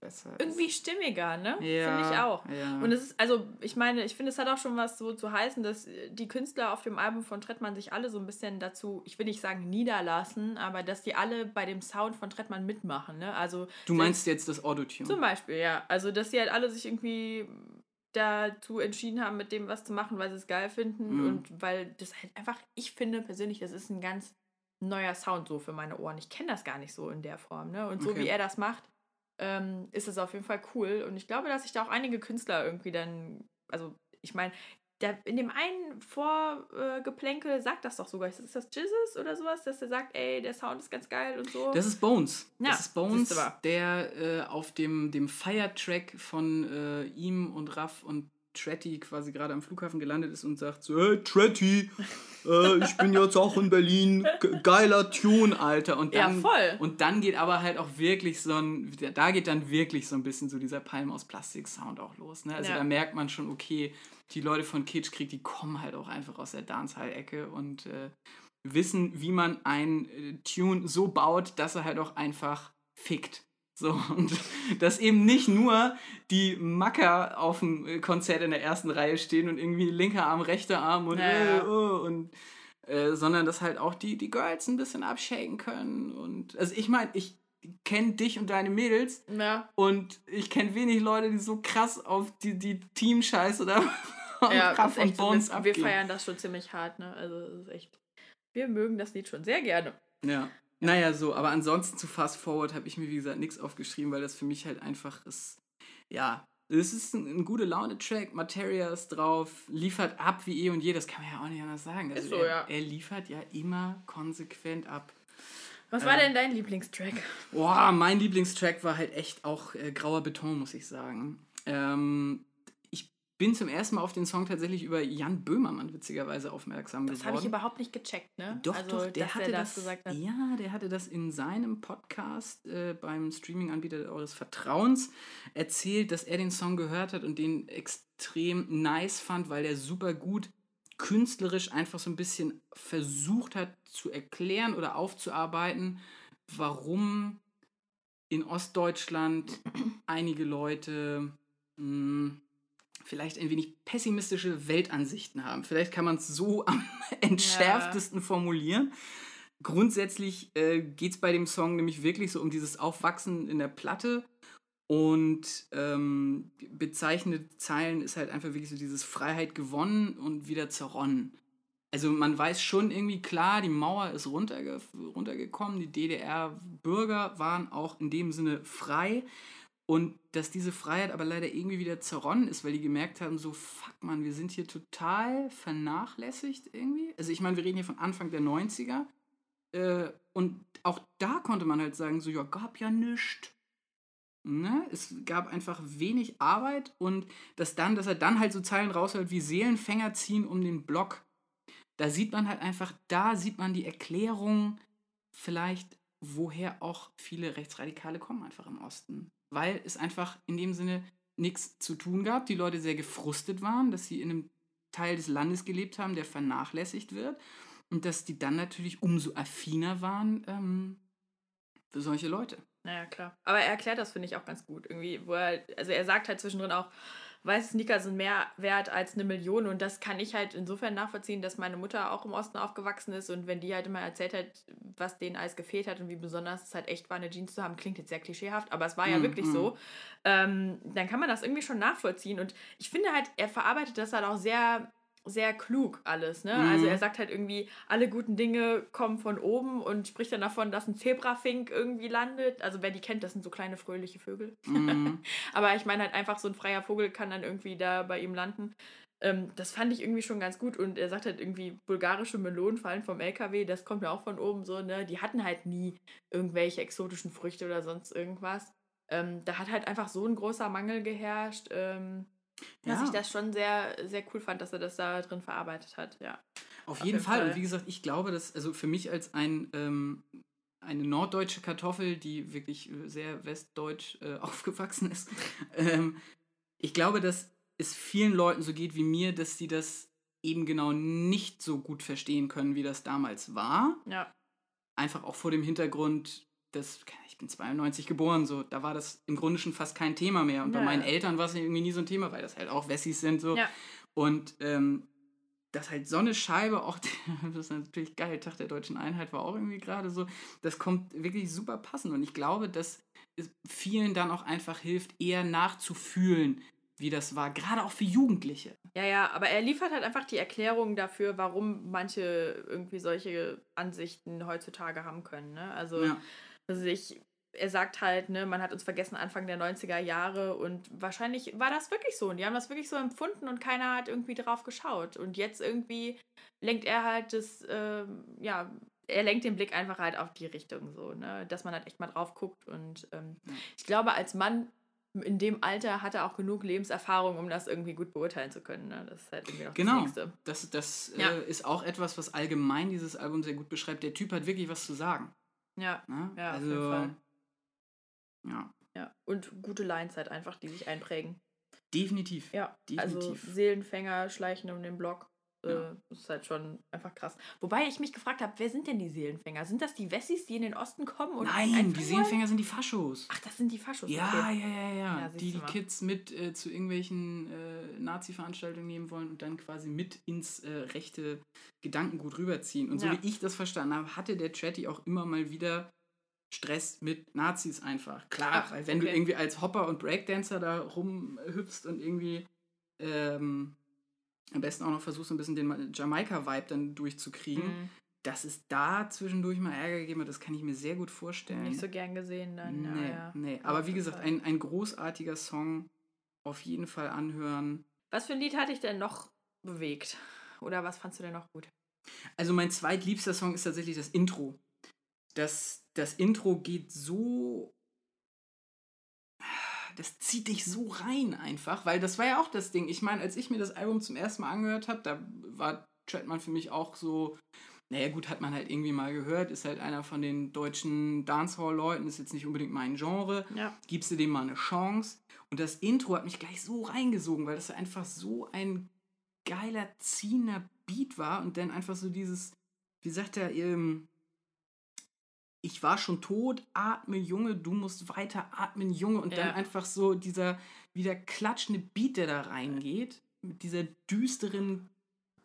besser Irgendwie stimmiger, ne? Ja, Finde ich auch. ja. Und es ist, also, ich meine, ich finde, es hat auch schon was so zu heißen, dass die Künstler auf dem Album von Trettmann sich alle so ein bisschen dazu, ich will nicht sagen niederlassen, aber dass die alle bei dem ist, von Trettmann mitmachen, ne? Also, Du meinst jetzt das Autotune? zum Beispiel, ja. Also, dass sie halt alle sich irgendwie dazu entschieden haben, mit dem was zu machen, weil sie es geil finden Mhm. und weil das halt einfach, ich finde persönlich, das ist ein ganz neuer Sound so für meine Ohren. Ich kenne das gar nicht so in der Form, ne? Und so Okay. wie er das macht, ähm, ist es auf jeden Fall cool. Und ich glaube, dass sich da auch einige Künstler irgendwie dann, also ich meine, der, in dem einen Vorgeplänkel sagt das doch sogar, ist das Jesus oder sowas, dass er sagt, ey, der Sound ist ganz geil und so. Das ist Bones. Ja, das ist Bones, der äh, auf dem, dem Fire-Track von äh, ihm und Raff und Tretty quasi gerade am Flughafen gelandet ist und sagt so, hey Tretty, äh, ich bin jetzt auch in Berlin, Ge- geiler Tune, Alter. Und Ja, dann, voll. Und dann geht aber halt auch wirklich so ein, da geht dann wirklich so ein bisschen so dieser Palm aus Plastik-Sound auch los. Ne? Also Ja. da merkt man schon, okay, die Leute von Kitschkrieg, die kommen halt auch einfach aus der Dancehall-Ecke und äh, wissen, wie man ein äh, Tune so baut, dass er halt auch einfach fickt. So, und dass eben nicht nur die Macker auf dem äh, Konzert in der ersten Reihe stehen und irgendwie linker Arm, rechter Arm und, Ja, ja. äh, oh, und äh, sondern dass halt auch die, die Girls ein bisschen abshaken können. Und also ich meine, ich kenne dich und deine Mädels Ja, und ich kenne wenig Leute, die so krass auf die, die Team-Scheiße oder *laughs* ja echt und so, Bones wir, wir abgehen. feiern das schon ziemlich hart, ne? Also es ist echt. Wir mögen das Lied schon sehr gerne. Ja. Naja, so, aber ansonsten zu Fast Forward habe ich mir, wie gesagt, nichts aufgeschrieben, weil das für mich halt einfach ist, ja, es ist ein, ein gute Laune-Track, Materia ist drauf, liefert ab wie eh und je, das kann man ja auch nicht anders sagen. Also so, er, ja. er liefert ja immer konsequent ab. Was war Ähm. denn dein Lieblingstrack? Boah, mein Lieblingstrack war halt echt auch äh, grauer Beton, muss ich sagen. Ähm, bin zum ersten Mal auf den Song tatsächlich über Jan Böhmermann witzigerweise aufmerksam Das habe geworden. ich überhaupt nicht gecheckt, ne? Doch, also, doch, der hatte das, das gesagt hat. Ja, der hatte das in seinem Podcast äh, beim Streaming-Anbieter eures Vertrauens erzählt, dass er den Song gehört hat und den extrem nice fand, weil der super gut künstlerisch einfach so ein bisschen versucht hat zu erklären oder aufzuarbeiten, warum in Ostdeutschland einige Leute mh, vielleicht ein wenig pessimistische Weltansichten haben. Vielleicht kann man es so *laughs* am entschärftesten formulieren. Grundsätzlich äh, geht es bei dem Song nämlich wirklich so um dieses Aufwachsen in der Platte. Und ähm, bezeichnende Zeilen ist halt einfach wirklich so dieses Freiheit gewonnen und wieder zerronnen. Also man weiß schon irgendwie klar, die Mauer ist runterge runtergekommen, die DDR-Bürger waren auch in dem Sinne frei. Und dass diese Freiheit aber leider irgendwie wieder zerronnen ist, weil die gemerkt haben, so, fuck man, wir sind hier total vernachlässigt irgendwie. Also ich meine, wir reden hier von Anfang der 90er. Äh, und auch da konnte man halt sagen, so, ja, gab ja nichts. Ne? Es gab einfach wenig Arbeit und dass dann, dass er dann halt so Zeilen raushält wie Seelenfänger ziehen um den Block. Da sieht man halt einfach, da sieht man die Erklärung vielleicht, woher auch viele Rechtsradikale kommen, einfach im Osten. Weil es einfach in dem Sinne nichts zu tun gab, die Leute sehr gefrustet waren, dass sie in einem Teil des Landes gelebt haben, der vernachlässigt wird und dass die dann natürlich umso affiner waren ähm, für solche Leute. Naja, klar. Aber er erklärt das, finde ich, auch ganz gut. Irgendwie, wo er, also er sagt halt zwischendrin auch, weiße Sneaker sind mehr wert als eine Million. Und das kann ich halt insofern nachvollziehen, dass meine Mutter auch im Osten aufgewachsen ist. Und wenn die halt immer erzählt hat, was denen alles gefehlt hat und wie besonders es halt echt war, eine Jeans zu haben, klingt jetzt sehr klischeehaft, aber es war ja mm, wirklich mm. so, ähm, dann kann man das irgendwie schon nachvollziehen. Und ich finde halt, er verarbeitet das halt auch sehr sehr klug alles, ne? Mhm. Also er sagt halt irgendwie, alle guten Dinge kommen von oben und spricht dann davon, dass ein Zebrafink irgendwie landet. Also wer die kennt, das sind so kleine fröhliche Vögel. Mhm. *laughs* Aber ich meine halt einfach, so ein freier Vogel kann dann irgendwie da bei ihm landen. Ähm, das fand ich irgendwie schon ganz gut. Und er sagt halt irgendwie, bulgarische Melonen fallen vom LKW, das kommt ja auch von oben so, ne? Die hatten halt nie irgendwelche exotischen Früchte oder sonst irgendwas. Ähm, da hat halt einfach so ein großer Mangel geherrscht. Ähm, dass ja. ich das schon sehr, sehr cool fand, dass er das da drin verarbeitet hat, ja. Auf, Auf jeden, Fall. Fall. Und wie gesagt, ich glaube, dass, also für mich als ein, ähm, eine norddeutsche Kartoffel, die wirklich äh, sehr westdeutsch äh, *laughs* aufgewachsen ist, ähm, ich glaube, dass es vielen Leuten so geht wie mir, dass sie das eben genau nicht so gut verstehen können, wie das damals war. Ja. Einfach auch vor dem Hintergrund, dass ich bin 92 geboren, so, da war das im Grunde schon fast kein Thema mehr. Und ja. bei meinen Eltern war es irgendwie nie so ein Thema, weil das halt auch Wessis sind, so. Ja. Und ähm, dass halt so eine Scheibe auch, *laughs* das ist natürlich geil, Tag der Deutschen Einheit war auch irgendwie gerade so, das kommt wirklich super passend. Und ich glaube, dass es vielen dann auch einfach hilft, eher nachzufühlen, wie das war, gerade auch für Jugendliche. Ja, ja, aber er liefert halt einfach die Erklärung dafür, warum manche irgendwie solche Ansichten heutzutage haben können. Ne? Also ja sich, er sagt halt, ne, man hat uns vergessen Anfang der 90er Jahre und wahrscheinlich war das wirklich so und die haben das wirklich so empfunden und keiner hat irgendwie drauf geschaut. Und jetzt irgendwie lenkt er halt das, äh, ja, er lenkt den Blick einfach halt auf die Richtung so, ne, dass man halt echt mal drauf guckt und ähm, ich glaube, als Mann in dem Alter hat er auch genug Lebenserfahrung, um das irgendwie gut beurteilen zu können. Ne? Das ist halt irgendwie noch genau. das Nächste. Das, das ja. äh, ist auch etwas, was allgemein dieses Album sehr gut beschreibt. Der Typ hat wirklich was zu sagen. Ja, ne? ja also, auf jeden Fall. Ja. Ja, und gute Lines halt einfach, die sich einprägen. Definitiv. Ja, also definitiv. also Seelenfänger schleichen um den Block. Ja. Äh, das ist halt schon einfach krass. Wobei ich mich gefragt habe, wer sind denn die Seelenfänger? Sind das die Wessis, die in den Osten kommen? Und Nein, die Seelenfänger sind die Faschos. Ach, das sind die Faschos. Ja, okay. ja, ja, ja. ja die die Kids mit äh, zu irgendwelchen äh, Nazi-Veranstaltungen nehmen wollen und dann quasi mit ins äh, rechte Gedankengut rüberziehen. Und so ja. wie ich das verstanden habe, hatte der Chatty auch immer mal wieder Stress mit Nazis einfach. Klar, Ach, weil wenn okay. du irgendwie als Hopper und Breakdancer da rumhüpfst und irgendwie ähm, am besten auch noch versuchst, ein bisschen den Jamaika-Vibe dann durchzukriegen, mhm. dass es da zwischendurch mal Ärger gegeben hat, das kann ich mir sehr gut vorstellen. Nicht so gern gesehen dann. Nee, ja, nee. Aber wie gesagt, ein, ein großartiger Song. Auf jeden Fall anhören. Was für ein Lied hatte ich denn noch bewegt? Oder was fandst du denn noch gut? Also mein zweitliebster Song ist tatsächlich das Intro. Das, das Intro geht so das zieht dich so rein einfach, weil das war ja auch das Ding. Ich meine, als ich mir das Album zum ersten Mal angehört habe, da war Treadman für mich auch so, naja gut, hat man halt irgendwie mal gehört, ist halt einer von den deutschen Dancehall-Leuten, ist jetzt nicht unbedingt mein Genre. Ja. Gibst du dem mal eine Chance? Und das Intro hat mich gleich so reingesogen, weil das einfach so ein geiler, ziehender Beat war und dann einfach so dieses, wie sagt er, ähm, ich war schon tot, atme Junge, du musst weiter atmen Junge und ja. dann einfach so dieser wieder klatschende Beat, der da reingeht, mit dieser düsteren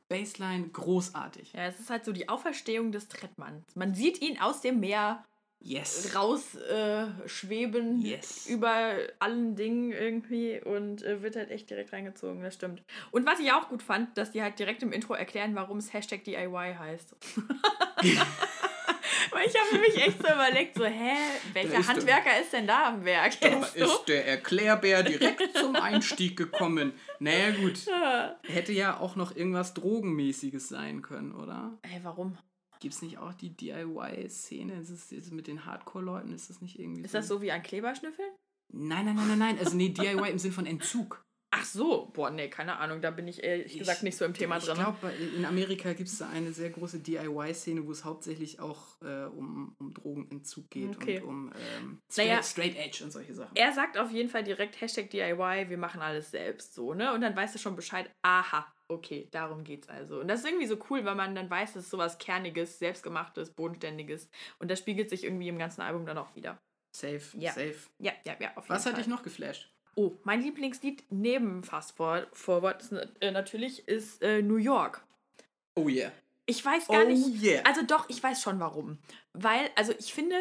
Bassline, großartig. Ja, es ist halt so die Auferstehung des Trettmanns. Man sieht ihn aus dem Meer yes. rausschweben äh, yes. über allen Dingen irgendwie und äh, wird halt echt direkt reingezogen, das stimmt. Und was ich auch gut fand, dass die halt direkt im Intro erklären, warum es Hashtag DIY heißt. *laughs* *laughs* Ich habe nämlich echt so überlegt, so, hä, welcher ist Handwerker der, ist denn da am Werk? Da ist der Erklärbär direkt zum Einstieg gekommen. Naja, gut. *laughs* Hätte ja auch noch irgendwas Drogenmäßiges sein können, oder? Ey, warum? Gibt es nicht auch die DIY-Szene? Ist es ist mit den Hardcore-Leuten? Ist das nicht irgendwie. Ist so? das so wie ein Kleberschnüffeln? Nein, nein, nein, nein, nein. Also, nee, DIY im Sinn von Entzug. Ach so, boah, nee, keine Ahnung, da bin ich ehrlich Ich- gesagt nicht so im Thema ich drin. glaube, in Amerika gibt es da eine sehr große DIY-Szene, wo es hauptsächlich auch äh, um, um Drogenentzug geht Okay. und um ähm, straight, Naja. straight Edge und solche Sachen. Er sagt auf jeden Fall direkt Hashtag DIY, wir machen alles selbst so, ne? Und dann weißt du schon Bescheid, aha, okay, darum geht's also. Und das ist irgendwie so cool, weil man dann weiß, es ist sowas Kerniges, Selbstgemachtes, Bodenständiges. Und das spiegelt sich irgendwie im ganzen Album dann auch wieder. Safe, Ja. safe. Ja, ja, ja, auf jeden Was Fall. hat dich noch geflasht? Oh, mein Lieblingslied neben Fast Forward, Forward ist, äh, natürlich ist äh, New York. Oh yeah. Ich weiß gar oh nicht. yeah. Also doch, ich weiß schon warum. Weil, also ich finde,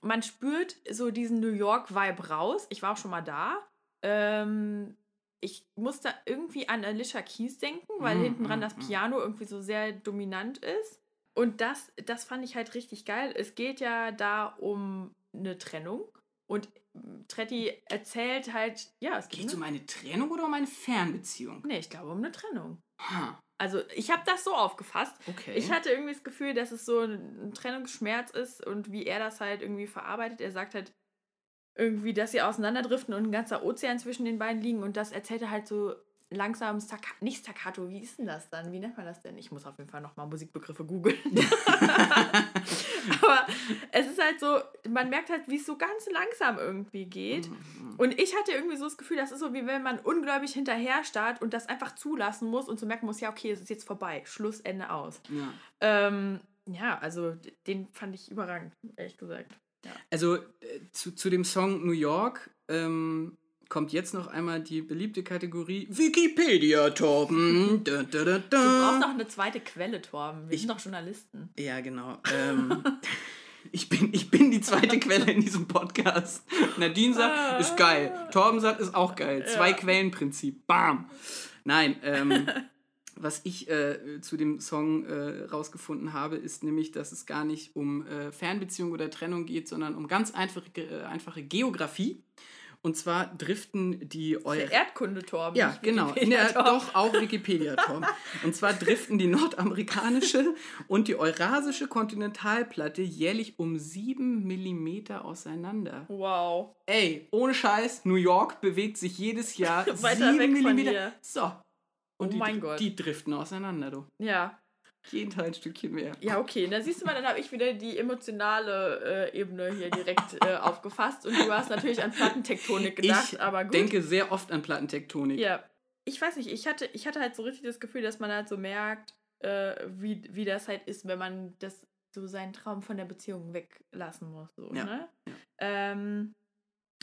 man spürt so diesen New York-Vibe raus. Ich war auch schon mal da. Ähm, ich muss da irgendwie an Alicia Keys denken, weil Mm, hinten dran mm, das mm. Piano irgendwie so sehr dominant ist. Und das, das fand ich halt richtig geil. Es geht ja da um eine Trennung. Und mm, Tretti erzählt halt, ja, es geht Geht es um eine Trennung oder um eine Fernbeziehung? Nee, ich glaube um eine Trennung. Ha, Also ich habe das so aufgefasst. okay. Ich hatte irgendwie das Gefühl, dass es so ein ein Trennungsschmerz ist und wie er das halt irgendwie verarbeitet. Er sagt halt irgendwie, dass sie auseinanderdriften und ein ganzer Ozean zwischen den beiden liegen und das erzählt er halt so langsam, staccato, nicht staccato, wie ist denn das dann? Wie nennt man das denn? Ich muss auf jeden Fall nochmal Musikbegriffe googeln. *laughs* *laughs* *laughs* Aber es ist halt so, man merkt halt, wie es so ganz langsam irgendwie geht. Mhm. Und ich hatte irgendwie so das Gefühl, das ist so, wie wenn man ungläubig hinterher starrt und das einfach zulassen muss und so merken muss, ja, okay, es ist jetzt vorbei. Schluss, Ende aus. ja. Ähm, ja, also den fand ich überragend, ehrlich gesagt. Also äh, zu, zu dem Song New York ähm, kommt jetzt noch einmal die beliebte Kategorie Wikipedia, Torben. Da, da, da, Du brauchst noch eine zweite Quelle, Torben. Wir Ich- sind doch Journalisten. Ja, genau. Ähm, *laughs* ich, bin, ich bin die zweite Quelle in diesem Podcast. Nadine sagt, ist geil. Torben sagt, ist auch geil. Zwei Ja. Quellenprinzip. Bam. Nein, ähm, *laughs* was ich äh, zu dem Song äh, rausgefunden habe, ist nämlich, dass es gar nicht um äh, Fernbeziehung oder Trennung geht, sondern um ganz einfache, äh, einfache Geografie. Und zwar driften die Eu Der Erdkunde, Torben. ja, genau. In der, Torben. doch, auch Wikipedia, Tom. Und zwar driften die nordamerikanische und die eurasische Kontinentalplatte jährlich um 7 mm auseinander. Wow. Ey, ohne Scheiß, New York bewegt sich jedes Jahr *laughs* Weiter 7 weg von mm. hier. So. Und Oh die, mein Gott. die driften auseinander, du. Ja. Jeden Teil ein Stückchen mehr. Ja, okay. Da siehst du mal, dann habe ich wieder die emotionale äh, Ebene hier direkt äh, aufgefasst und du hast natürlich an Plattentektonik gedacht, ich aber gut. denke sehr oft an Plattentektonik. Ja. Ich weiß nicht, ich hatte, ich hatte halt so richtig das Gefühl, dass man halt so merkt, äh, wie, wie das halt ist, wenn man das so seinen Traum von der Beziehung weglassen muss. So, Ja, Ne? ja. Ähm,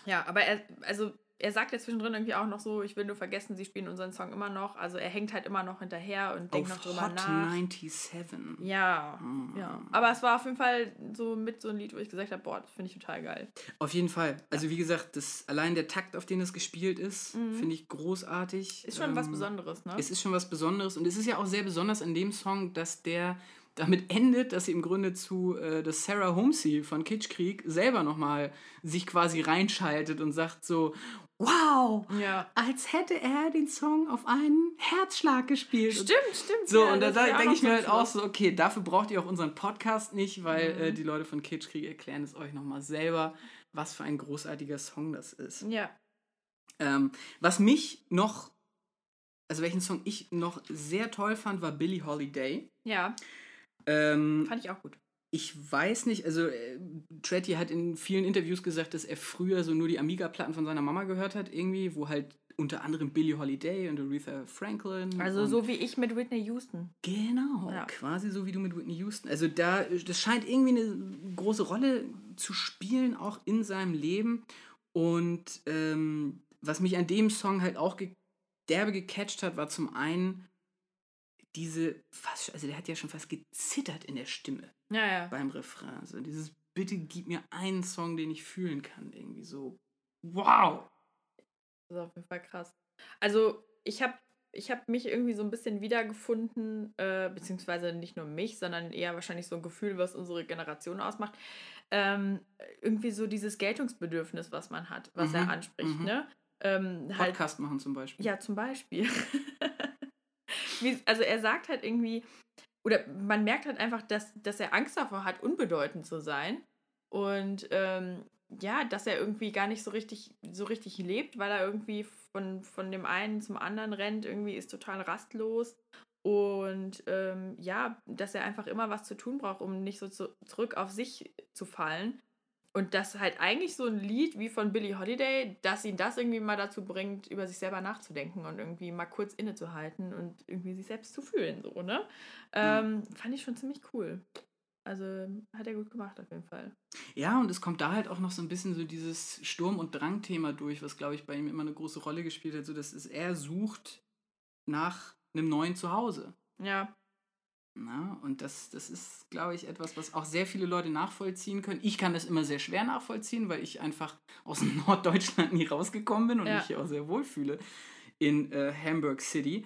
ja, aber er, also er sagt ja zwischendrin irgendwie auch noch so, ich will nur vergessen, sie spielen unseren Song immer noch. Also er hängt halt immer noch hinterher und denkt noch drüber Hot nach. 97. Ja, Mm. ja. Aber es war auf jeden Fall so mit so ein Lied, wo ich gesagt habe, boah, das finde ich total geil. Auf jeden Fall. Also wie gesagt, das, allein der Takt, auf den es gespielt ist, Mhm. finde ich großartig. Ist schon was Ähm, Besonderes, ne? Es ist schon was Besonderes und es ist ja auch sehr besonders an dem Song, dass der damit endet, dass sie im Grunde zu äh, das Sarah Homsey von Kitschkrieg selber nochmal sich quasi reinschaltet und sagt so, wow, ja. als hätte er den Song auf einen Herzschlag gespielt. Stimmt, stimmt. so, ja, und da, ja denke ich mir halt auch so, okay, dafür braucht ihr auch unseren Podcast nicht, weil Mhm. äh, die Leute von Kitschkrieg erklären es euch nochmal selber, was für ein großartiger Song das ist. Ja. Ähm, was mich noch, also welchen Song ich noch sehr toll fand, war Billie Holiday. Ja, Ähm, fand ich auch gut. ich weiß nicht, also äh, Tretty hat in vielen Interviews gesagt, dass er früher so nur die Amiga-Platten von seiner Mama gehört hat, irgendwie, wo halt unter anderem Billie Holiday und Aretha Franklin. Also so wie ich mit Whitney Houston. Genau, Ja. quasi so wie du mit Whitney Houston. Also da, das scheint irgendwie eine große Rolle zu spielen, auch in seinem Leben. Und ähm, was mich an dem Song halt auch ge derbe gecatcht hat, war zum einen diese, fast, also der hat ja schon fast gezittert in der Stimme Ja, ja. beim Refrain. Also dieses, bitte gib mir einen Song, den ich fühlen kann. Irgendwie so, wow. Das ist auf jeden Fall krass. Also, ich habe ich hab mich irgendwie so ein bisschen wiedergefunden, äh, beziehungsweise nicht nur mich, sondern eher wahrscheinlich so ein Gefühl, was unsere Generation ausmacht. Ähm, irgendwie so dieses Geltungsbedürfnis, was man hat, was Mhm, er anspricht, mhm. ne? Ähm, halt, Podcast machen zum Beispiel. Ja, zum Beispiel. *laughs* Wie, also er sagt halt irgendwie, oder man merkt halt einfach, dass, dass er Angst davor hat, unbedeutend zu sein. Und ähm, ja, dass er irgendwie gar nicht so richtig, so richtig lebt, weil er irgendwie von, von dem einen zum anderen rennt, irgendwie ist total rastlos. Und ähm, ja, dass er einfach immer was zu tun braucht, um nicht so zu, zurück auf sich zu fallen. Und das halt eigentlich so ein Lied wie von Billie Holiday, dass ihn das irgendwie mal dazu bringt, über sich selber nachzudenken und irgendwie mal kurz innezuhalten und irgendwie sich selbst zu fühlen, so, ne? Ähm, fand ich schon ziemlich cool. Also hat er gut gemacht auf jeden Fall. Ja, und es kommt da halt auch noch so ein bisschen so dieses Sturm- und Drang-Thema durch, was, glaube ich, bei ihm immer eine große Rolle gespielt hat. So, dass es, er sucht nach einem neuen Zuhause. Ja. Na, und das, das ist, glaube ich, etwas, was auch sehr viele Leute nachvollziehen können. Ich kann das immer sehr schwer nachvollziehen, weil ich einfach aus *laughs* Norddeutschland nie rausgekommen bin und Ja. mich hier auch sehr wohlfühle in äh, Hamburg City.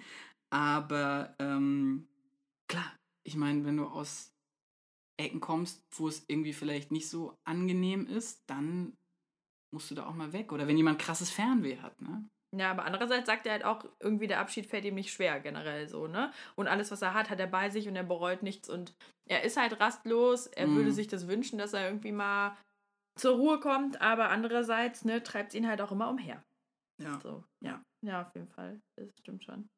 Aber ähm, klar, ich meine, wenn du aus Ecken kommst, wo es irgendwie vielleicht nicht so angenehm ist, dann musst du da auch mal weg. Oder wenn jemand krasses Fernweh hat, ne? Ja, aber andererseits sagt er halt auch, irgendwie der Abschied fällt ihm nicht schwer, generell so, ne? Und alles, was er hat, hat er bei sich und er bereut nichts und er ist halt rastlos. Er Mhm. würde sich das wünschen, dass er irgendwie mal zur Ruhe kommt, aber andererseits, ne, treibt es ihn halt auch immer umher. Ja. So, ja. Ja, auf jeden Fall. Das stimmt schon.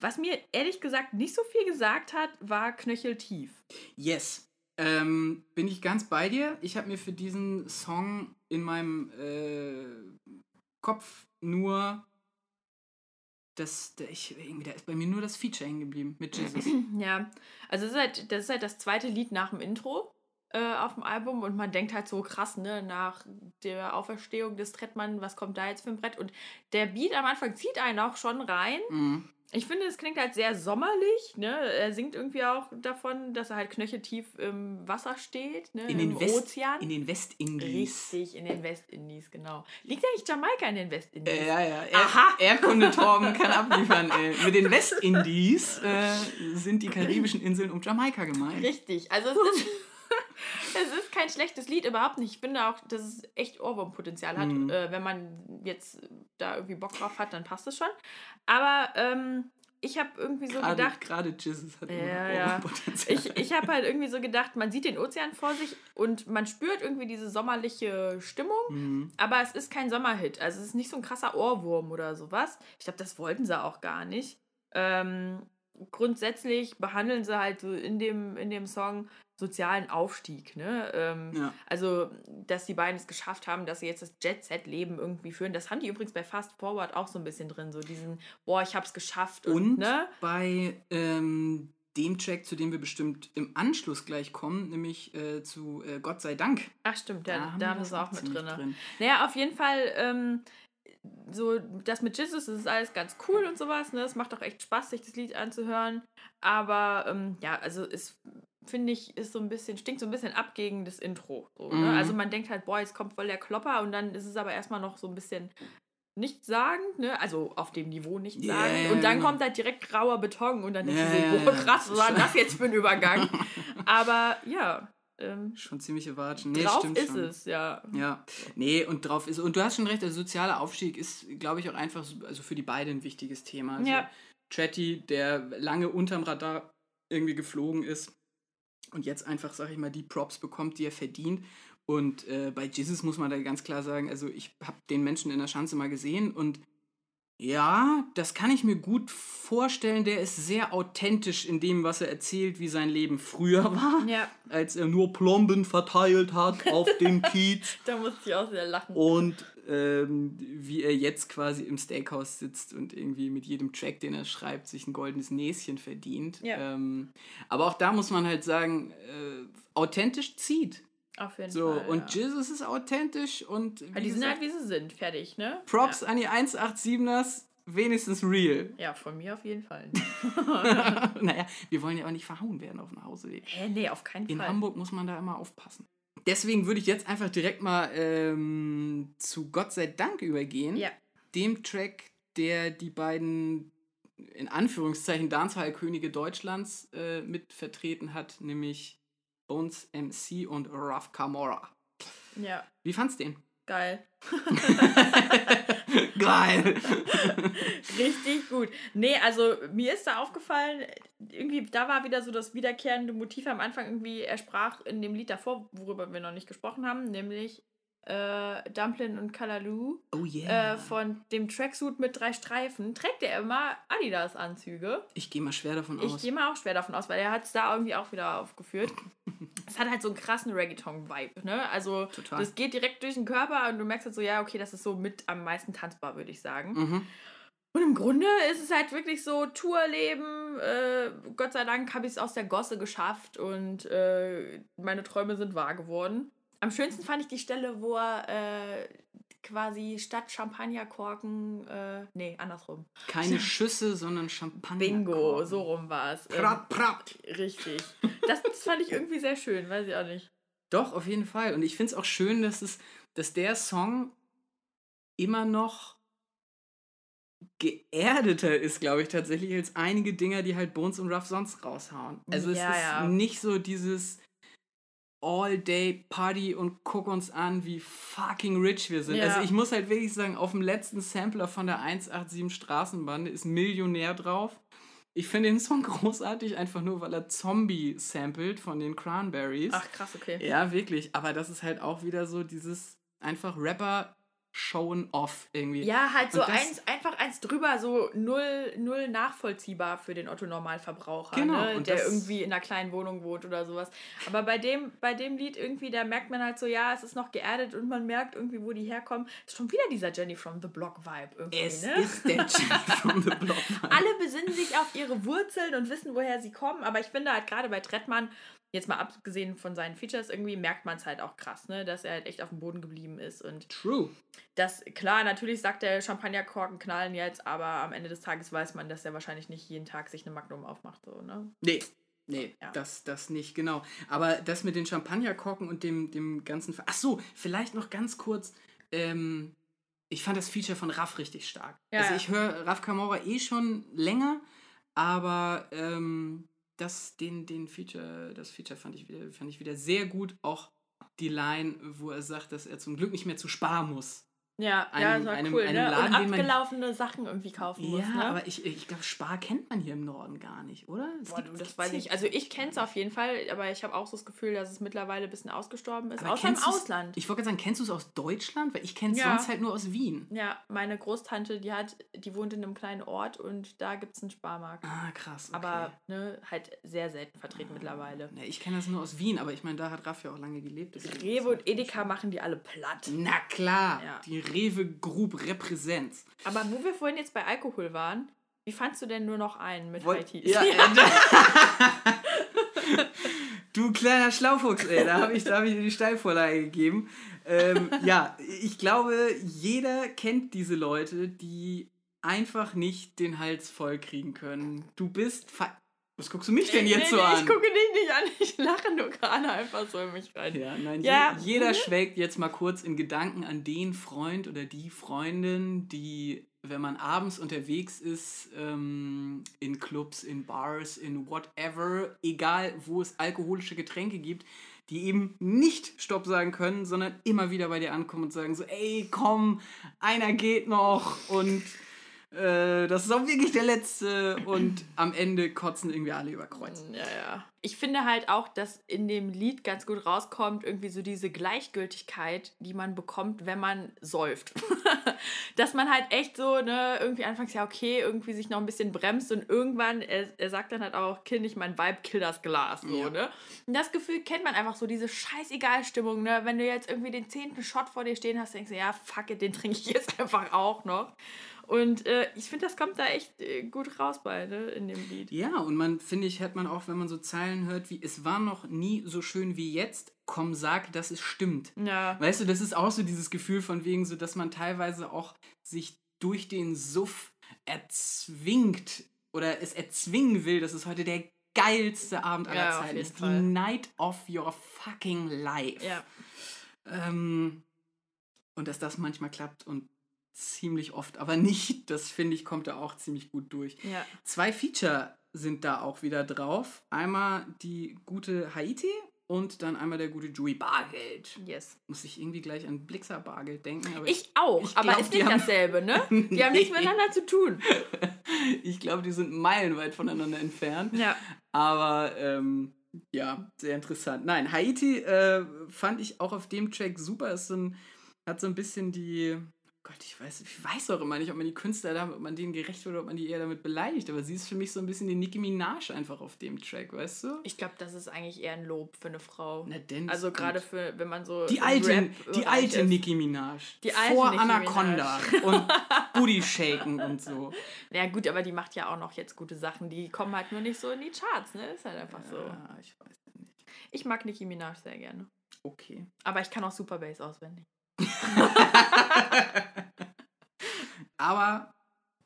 Was mir ehrlich gesagt nicht so viel gesagt hat, war knöcheltief. Yes. Ähm, bin ich ganz bei dir. Ich habe mir für diesen Song in meinem äh, Kopf nur das, der, ich, irgendwie, da ist bei mir nur das Feature hängen geblieben mit Jesus. *clears throat* Ja, also das ist halt das, ist halt das zweite Lied nach dem Intro äh, auf dem Album und man denkt halt so krass, ne, nach der Auferstehung des Trettmann, was kommt da jetzt für ein Brett? Und der Beat am Anfang zieht einen auch schon rein. mhm. Ich finde, es klingt halt sehr sommerlich, ne? Er singt irgendwie auch davon, dass er halt knöcheltief im Wasser steht, ne? In, Im den West, Ozean. in den Westindies. Richtig, in den Westindies, genau. Liegt eigentlich Jamaika in den Westindies? Äh, ja, ja. Er, Aha. Erdkunde Torben *laughs* kann abliefern. Äh, mit den Westindies äh, sind die karibischen Inseln um Jamaika gemeint. Richtig, also es ist, *laughs* es ist kein schlechtes Lied, überhaupt nicht. Ich finde auch, dass es echt Ohrwurmpotenzial hat. Mhm. Äh, wenn man jetzt da irgendwie Bock drauf hat, dann passt es schon. Aber ähm, ich habe irgendwie so Gerade, gedacht, gerade Jesus hat Ja, ja. Ohrwurmpotenzial. ich, ich habe halt irgendwie so gedacht, man sieht den Ozean vor sich und man spürt irgendwie diese sommerliche Stimmung. Mhm. Aber es ist kein Sommerhit. Also es ist nicht so ein krasser Ohrwurm oder sowas. Ich glaube, das wollten sie auch gar nicht. Ähm, grundsätzlich behandeln sie halt so in dem, in dem Song sozialen Aufstieg. Ne? Ähm, Ja. Also, dass die beiden es geschafft haben, dass sie jetzt das Jet-Set-Leben irgendwie führen. Das haben die übrigens bei Fast Forward auch so ein bisschen drin. So diesen, boah, ich hab's geschafft. Und, Und ne? bei ähm, dem Track, zu dem wir bestimmt im Anschluss gleich kommen, nämlich äh, zu äh, Gott sei Dank. Ach stimmt, da, da, wir haben das sie auch mit ziemlich drin. Naja, auf jeden Fall, ähm, so das mit Jesus, das ist alles ganz cool und sowas. Ne? Es macht auch echt Spaß, sich das Lied anzuhören. Aber ähm, ja, also es finde ich, ist so ein bisschen, stinkt so ein bisschen ab gegen das Intro. So, ne? Mhm. Also man denkt halt, boah, jetzt kommt voll der Klopper und dann ist es aber erstmal noch so ein bisschen nichtssagend, ne? Also auf dem Niveau nichtssagend. Ja, und dann kommt halt direkt grauer Beton und dann denkst Ja, du so, boah, krass, was war das jetzt für ein Übergang? *laughs* aber ja, ähm, Schon ziemliche Watschen. Nee, drauf stimmt ist schon. es, ja. Ja, nee, und drauf ist. Und du hast schon recht, der soziale Aufstieg ist, glaube ich, auch einfach so, also für die beiden ein wichtiges Thema. Also Ja. Chatty, der lange unterm Radar irgendwie geflogen ist und jetzt einfach, sag ich mal, die Props bekommt, die er verdient. Und äh, bei Jesus muss man da ganz klar sagen, also ich habe den Menschen in der Schanze mal gesehen und ja, das kann ich mir gut vorstellen. Der ist sehr authentisch in dem, was er erzählt, wie sein Leben früher *laughs* war Ja, als er nur Plomben verteilt hat auf dem *laughs* Kiez da musste ich auch sehr lachen. und ähm, wie er jetzt quasi im Steakhouse sitzt und irgendwie mit jedem Track, den er schreibt, sich ein goldenes Näschen verdient. Ja. Ähm, aber auch da muss man halt sagen, äh, authentisch zieht. Auf jeden So, Fall. und ja. Jesus ist authentisch und Ja, wie die sind halt, wie sie sind. Fertig, ne? Props an die 187ers, wenigstens real. Ja. ja, von mir auf jeden Fall. *laughs* naja, wir wollen ja auch nicht verhauen werden auf dem Hauseweg. Hä, nee, auf keinen In Fall. Hamburg muss man da immer aufpassen. Deswegen würde ich jetzt einfach direkt mal ähm, zu Gott sei Dank übergehen. Ja. Dem Track, der die beiden in Anführungszeichen Dancehall-Könige Deutschlands äh, mit vertreten hat, nämlich Bones MC und Ruff Camora. Ja, Wie fandst du den? geil. *laughs* *laughs* *laughs* Geil! Richtig gut. Nee, also mir ist da aufgefallen, irgendwie, da war wieder so das wiederkehrende Motiv am Anfang irgendwie, er sprach in dem Lied davor, worüber wir noch nicht gesprochen haben, nämlich äh, Dumplin und Kalaloo Oh yeah. äh, von dem Tracksuit mit drei Streifen, trägt er immer Adidas-Anzüge. ich gehe mal schwer davon Ich aus. gehe mal auch schwer davon aus, weil er hat es da irgendwie auch wieder aufgeführt. *laughs* Es hat halt so einen krassen Reggaeton-Vibe, ne? Also Total. das geht direkt durch den Körper und du merkst halt so, ja, okay, das ist so mit am meisten tanzbar, würde ich sagen. Mhm. Und im Grunde ist es halt wirklich so Tourleben. Äh, Gott sei Dank habe ich es aus der Gosse geschafft und äh, meine Träume sind wahr geworden. Am schönsten fand ich die Stelle, wo er äh, quasi statt Champagnerkorken, äh, nee, andersrum. Keine *laughs* Schüsse, sondern Champagner. Bingo, so rum war es. Ähm, Prat, prat. richtig. Das, das fand ich irgendwie sehr schön, weiß ich auch nicht. Doch, auf jeden Fall. Und ich finde es auch schön, dass, es, dass der Song immer noch geerdeter ist, glaube ich, tatsächlich, als einige Dinger, die halt Bones und Ruff sonst raushauen. Also es Ja, ist ja. nicht so dieses All-Day-Party und guck uns an, wie fucking rich wir sind. Ja. Also ich muss halt wirklich sagen, auf dem letzten Sampler von der 187 Straßenbande ist Millionär drauf. Ich finde den Song *laughs* großartig, einfach nur, weil er Zombie samplet von den Cranberries. Ach, krass, okay. Ja, wirklich. Aber das ist halt auch wieder so dieses einfach Rapper showen off irgendwie. Ja, halt so eins, einfach eins drüber, so null, null nachvollziehbar für den Otto-Normalverbraucher, Genau, ne? der irgendwie in einer kleinen Wohnung wohnt oder sowas. Aber bei dem, bei dem Lied irgendwie, da merkt man halt so, ja, es ist noch geerdet und man merkt irgendwie, wo die herkommen. Ist schon wieder dieser Jenny from the Block-Vibe irgendwie, Es ne? ist der Jack from the Block. *laughs* Alle besinnen sich auf ihre Wurzeln und wissen, woher sie kommen. Aber ich finde halt gerade bei Trettmann, jetzt mal abgesehen von seinen Features, irgendwie merkt man es halt auch krass, ne? dass er halt echt auf dem Boden geblieben ist. Und True. das, klar, natürlich sagt der Champagnerkorken knallen jetzt, aber am Ende des Tages weiß man, dass er wahrscheinlich nicht jeden Tag sich eine Magnum aufmacht. So, ne? Nee. Nee, Ja. das, das nicht, genau. Aber das mit den Champagnerkorken und dem, dem ganzen. Ach so, vielleicht noch ganz kurz. Ähm, ich fand das Feature von Raff richtig stark. Ja, also ich höre Raff Camora eh schon länger, aber ähm, das, den, den Feature, das Feature fand ich, wieder, fand ich wieder sehr gut. Auch die Line, wo er sagt, dass er zum Glück nicht mehr zu sparen muss. Ja, ja, Einem- das war einem- cool, einem ne? Laden, und den man- abgelaufene Sachen irgendwie kaufen muss, ja, ne? aber ich, ich glaube, Spar kennt man hier im Norden gar nicht, oder? Es Boah, gibt- du, das weiß ich. Also ich kenne es auf jeden Fall, aber ich habe auch so das Gefühl, dass es mittlerweile ein bisschen ausgestorben ist. Aber Außer im Ausland. Ich wollte gerade sagen, kennst du es aus Deutschland? Weil ich kenne es Ja. sonst halt nur aus Wien. Ja, meine Großtante, die hat, die wohnt in einem kleinen Ort und da gibt es einen Sparmarkt. Ah, krass. Okay. Aber ne, halt sehr selten vertreten mittlerweile. Ne, ich kenne das nur aus Wien, aber ich meine, da hat Raff ja auch lange gelebt. Rewe und Edeka machen die alle platt. Na klar, Ja. die Rewe Group Repräsenz. Aber wo wir vorhin jetzt bei Alkohol waren, wie fandst du denn nur noch einen mit Wollt- Haiti? Ja, *laughs* äh, *laughs* du kleiner Schlaufuchs, ey, da habe ich, da hab ich dir die Steilvorlage gegeben. Ähm, ja, ich glaube, jeder kennt diese Leute, die einfach nicht den Hals voll kriegen können. Du bist. Was guckst du mich denn jetzt nee, so nee, an? Ich gucke dich nicht an, ich lache nur gerade einfach so in mich rein. Ja, nein, Ja. Je, jeder schwelgt jetzt mal kurz in Gedanken an den Freund oder die Freundin, die, wenn man abends unterwegs ist, ähm, in Clubs, in Bars, in whatever, egal wo es alkoholische Getränke gibt, die eben nicht Stopp sagen können, sondern immer wieder bei dir ankommen und sagen so, ey, komm, einer geht noch und äh, das ist auch wirklich der letzte und am Ende kotzen irgendwie alle über Kreuz. Ja, ja. Ich finde halt auch, dass in dem Lied ganz gut rauskommt, irgendwie so diese Gleichgültigkeit, die man bekommt, wenn man säuft. *laughs* dass man halt echt so, ne, irgendwie anfangs, ja, okay, irgendwie sich noch ein bisschen bremst und irgendwann, er, er sagt dann halt auch, Kind, ich mein Vibe, kill das Glas, so, Ja. ne? Und das Gefühl kennt man einfach so, diese scheißegal-Stimmung, ne? Wenn du jetzt irgendwie den zehnten Shot vor dir stehen hast, denkst du, ja, fuck it, den trinke ich jetzt *laughs* einfach auch noch. Und äh, ich finde, das kommt da echt äh, gut raus bei, ne, in dem Lied. Ja, und man, finde ich, hört man auch, wenn man so Zeilen hört wie, es war noch nie so schön wie jetzt, komm, sag, dass es stimmt. Ja. Weißt du, das ist auch so dieses Gefühl von wegen so, dass man teilweise auch sich durch den Suff erzwingt oder es erzwingen will, dass es heute der geilste Abend aller Ja, Zeiten ist. Fall. Die Night of your fucking life. Ja. Ähm, und dass das manchmal klappt und ziemlich oft, aber nicht, das finde ich, kommt da auch ziemlich gut durch. Ja. Zwei Feature sind da auch wieder drauf. Einmal die gute Haiti und dann einmal der gute Joey Bargeld. Yes. Muss ich irgendwie gleich an Blixer Bargeld denken. Aber Ich auch, ich aber glaub, ist nicht haben- dasselbe, ne? *laughs* Die haben nichts miteinander zu tun. *laughs* ich glaube, die sind meilenweit voneinander entfernt. Ja. Aber ähm, ja, sehr interessant. Nein, Haiti äh, fand ich auch auf dem Track super. Ist so ein Hat so ein bisschen die. Gott, ich weiß, ich weiß auch immer nicht, ob man die Künstler damit, ob man denen gerecht wird oder ob man die eher damit beleidigt. Aber sie ist für mich so ein bisschen die Nicki Minaj einfach auf dem Track, weißt du? Ich glaube, das ist eigentlich eher ein Lob für eine Frau. Na denn. Also gerade für, wenn man so. Die alte, Rap-Bereich die alte ist. Nicki Minaj. Die alte Vor Nicki Anaconda und *laughs* Booty Shaken und so. Ja gut, aber die macht ja auch noch jetzt gute Sachen. Die kommen halt nur nicht so in die Charts, ne? Ist halt einfach so. Ja, ich weiß nicht. Ich mag Nicki Minaj sehr gerne. Okay. Aber ich kann auch Super Bass auswendig. *laughs* Aber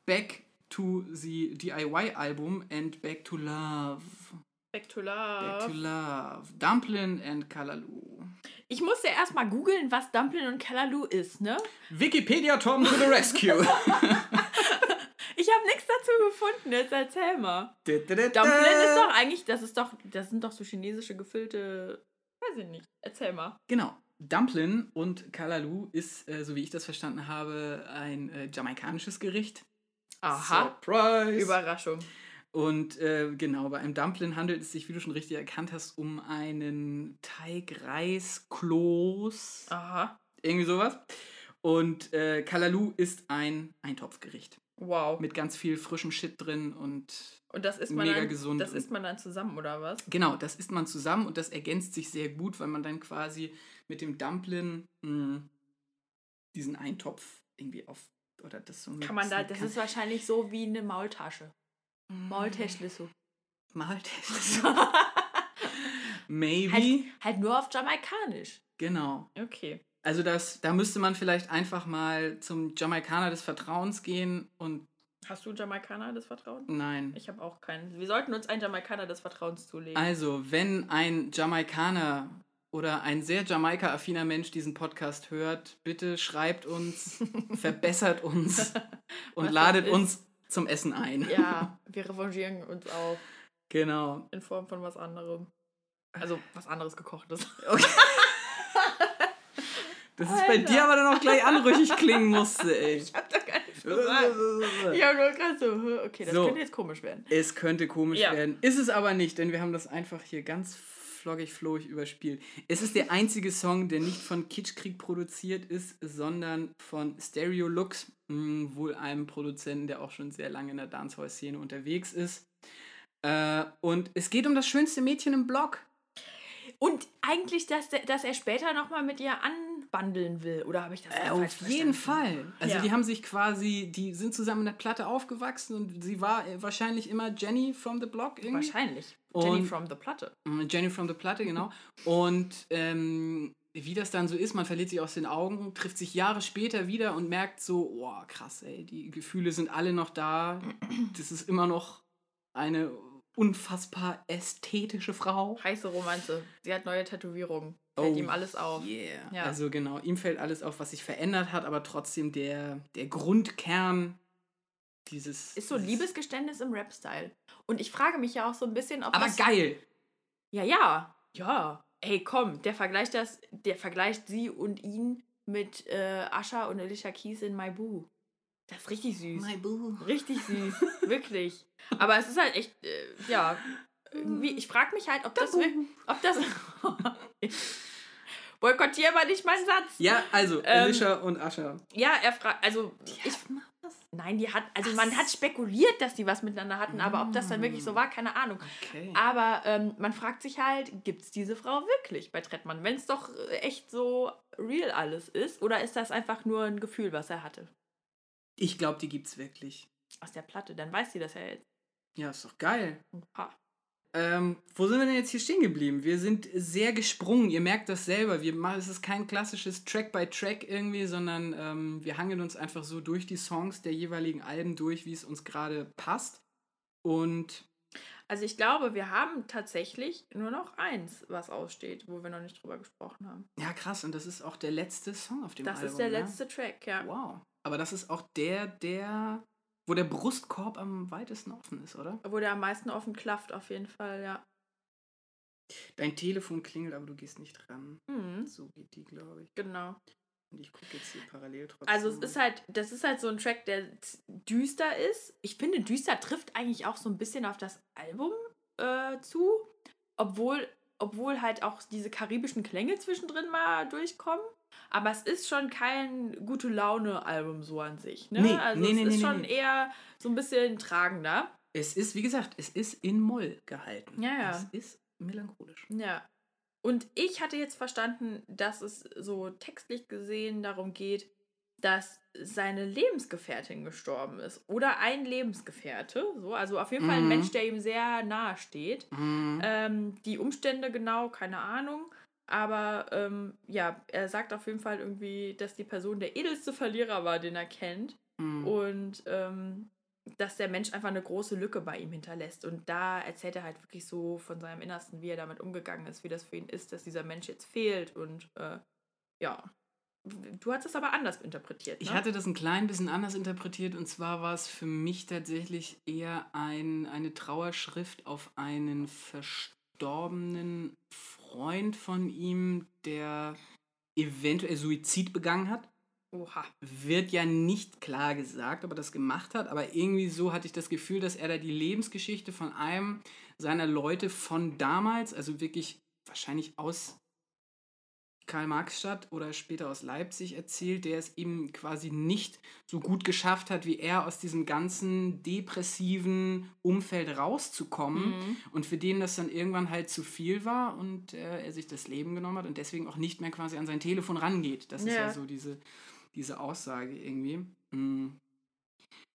back to the DIY-Album and back to love. Back to Back to Love. love. Dumplin and Kalalu. Ich musste erstmal googeln, was Dumplin und Callaloo ist, ne? Wikipedia Tom to the rescue. *laughs* Ich habe nichts dazu gefunden, jetzt erzähl mal. Dumpling ist Dumpling doch eigentlich, das ist doch, das sind doch so chinesische gefüllte, weiß ich nicht. Erzähl mal. Genau. Dumplin und Kalalu ist, äh, so wie ich das verstanden habe, ein äh, jamaikanisches Gericht. Aha. Surprise! Überraschung. Und äh, genau, bei einem Dumplin handelt es sich, wie du schon richtig erkannt hast, um einen Teig-Reis-Kloß. Aha. Irgendwie sowas. Und äh, Kalalu ist ein Eintopfgericht. Wow. Mit ganz viel frischem Shit drin und Und das isst man mega dann, gesund Das isst man dann zusammen, oder was? Genau, das isst man zusammen und das ergänzt sich sehr gut, weil man dann quasi mit dem Dumplin mh, diesen Eintopf irgendwie auf oder das so Kann man da, das kann. ist wahrscheinlich so wie eine Maultasche. Maultäschle so. Maltese. *laughs* Maybe. Halt, halt nur auf Jamaikanisch. Genau. Okay. Also das, da müsste man vielleicht einfach mal zum Jamaikaner des Vertrauens gehen und Hast du Jamaikaner des Vertrauens? nein. Ich habe auch keinen. Wir sollten uns einen Jamaikaner des Vertrauens zulegen. Also, wenn ein Jamaikaner oder ein sehr Jamaika-affiner Mensch diesen Podcast hört, bitte schreibt uns, *laughs* verbessert uns und ladet uns zum Essen ein. ja, wir revanchieren uns auch Genau. in Form von was anderem. Also was anderes gekochtes. Okay. Das ist bei Alter. dir aber dann auch gleich anrüchig klingen musste, ey. Ich hab doch gar nichts gesagt. *laughs* Ich hab nur gerade so, okay, das So. könnte jetzt komisch werden. Es könnte komisch Ja. werden. Ist es aber nicht, denn wir haben das einfach hier ganz floggig, flohig überspielt. Es ist der einzige Song, der nicht von Kitschkrieg produziert ist, sondern von Stereo Lux, mh, wohl einem Produzenten, der auch schon sehr lange in der Dancehall-Szene unterwegs ist. Äh, und es geht um das schönste Mädchen im Block. Und eigentlich, dass, dass er später nochmal mit ihr anbandeln will. Oder habe ich das Äh, falsch auf jeden verstanden? Fall. Also Ja. die haben sich quasi, die sind zusammen in der Platte aufgewachsen und sie war wahrscheinlich immer Jenny from the Block irgendwie. Wahrscheinlich. Jenny from the Platte. Mm, Jenny from the Platte, genau. Und ähm, wie das dann so ist, man verliert sich aus den Augen, trifft sich Jahre später wieder und merkt so, oh krass, ey, die Gefühle sind alle noch da. Das ist immer noch eine unfassbar ästhetische Frau. Heiße Romanze. Sie hat neue Tätowierungen. Fällt ihm alles auf. Oh, Yeah. Ja. Also genau, ihm fällt alles auf, was sich verändert hat, aber trotzdem der, der Grundkern dieses... Ist so dieses- Liebesgeständnis im Rap-Style. Und ich frage mich ja auch so ein bisschen, ob Aber das... geil! Ja, ja. Ja. Ey, komm, der vergleicht das, der vergleicht sie und ihn mit äh, Ascha und Alicia Keys in My Boo. Das ist richtig süß. My boo. Richtig süß. *laughs* Wirklich. Aber es ist halt echt, äh, ja. Irgendwie, ich frage mich halt, ob das, ob das. *laughs* Boykottier mal nicht meinen Satz. Ja, also, Ähm, Alicia und Ascha. Ja, er fragt, also ich, nein, die hat, also man hat spekuliert, dass die was miteinander hatten, aber ob das dann wirklich so war, keine Ahnung. Okay. Aber ähm, man fragt sich halt, gibt es diese Frau wirklich bei Trettmann, wenn es doch äh, echt so real alles ist? Oder ist das einfach nur ein Gefühl, was er hatte Ich glaube, die gibt's wirklich. aus der Platte? Dann weiß sie das ja jetzt. Ja, ist doch geil. Ha. Ähm, wo sind wir denn jetzt hier stehen geblieben? Wir sind sehr gesprungen. Ihr merkt das selber. Wir machen, es ist kein klassisches Track by Track irgendwie, sondern ähm, wir hangeln uns einfach so durch die Songs der jeweiligen Alben durch, wie es uns gerade passt. Und Also ich glaube, wir haben tatsächlich nur noch eins, was aussteht, wo wir noch nicht drüber gesprochen haben. ja, krass. Und das ist auch der letzte Song auf dem Das Album. ist der ne? letzte Track, ja. Wow. Aber das ist auch der, der, wo der Brustkorb am weitesten offen ist, oder? Wo der am meisten offen klafft, auf jeden Fall, ja. Dein Telefon klingelt, aber du gehst nicht ran. Mhm, So geht die, glaube ich. genau. Und ich gucke jetzt hier parallel trotzdem. Also es ist halt, das ist halt so ein Track, der düster ist. Ich finde, düster trifft eigentlich auch so ein bisschen auf das Album äh, zu, obwohl, obwohl halt auch diese karibischen Klänge zwischendrin mal durchkommen. Aber es ist schon kein gute Laune-Album so an sich. Ne? Nee, also nee, es nee, ist nee, schon eher so ein bisschen tragender. Es ist, wie gesagt, es ist in Moll gehalten. Ja, ja. Es ist melancholisch. Ja. Und ich hatte jetzt verstanden, dass es so textlich gesehen darum geht, dass seine Lebensgefährtin gestorben ist. Oder ein Lebensgefährte. So, also auf jeden Fall ein Mhm. Mensch, der ihm sehr nahe steht. Mhm. Ähm, die Umstände genau, keine Ahnung. Aber ähm, ja, er sagt auf jeden Fall irgendwie, dass die Person der edelste Verlierer war, den er kennt. Mhm. Und ähm, dass der Mensch einfach eine große Lücke bei ihm hinterlässt. Und da erzählt er halt wirklich so von seinem Innersten, wie er damit umgegangen ist, wie das für ihn ist, dass dieser Mensch jetzt fehlt. Und äh, ja, du hast es aber anders interpretiert. Ne? Ich hatte das ein klein bisschen anders interpretiert und zwar war es für mich tatsächlich eher ein, eine Trauerschrift auf einen verstorbenen Freund von ihm, der eventuell Suizid begangen hat. Oha. Wird ja nicht klar gesagt, ob er das gemacht hat, aber irgendwie so hatte ich das Gefühl, dass er da die Lebensgeschichte von einem seiner Leute von damals, also wirklich wahrscheinlich aus Karl-Marx-Stadt oder später aus Leipzig erzählt, der es ihm quasi nicht so gut geschafft hat, wie er aus diesem ganzen depressiven Umfeld rauszukommen Mhm. und für den das dann irgendwann halt zu viel war und äh, er sich das Leben genommen hat und deswegen auch nicht mehr quasi an sein Telefon rangeht. Das ist Ja. ja so diese, diese Aussage irgendwie. Mm.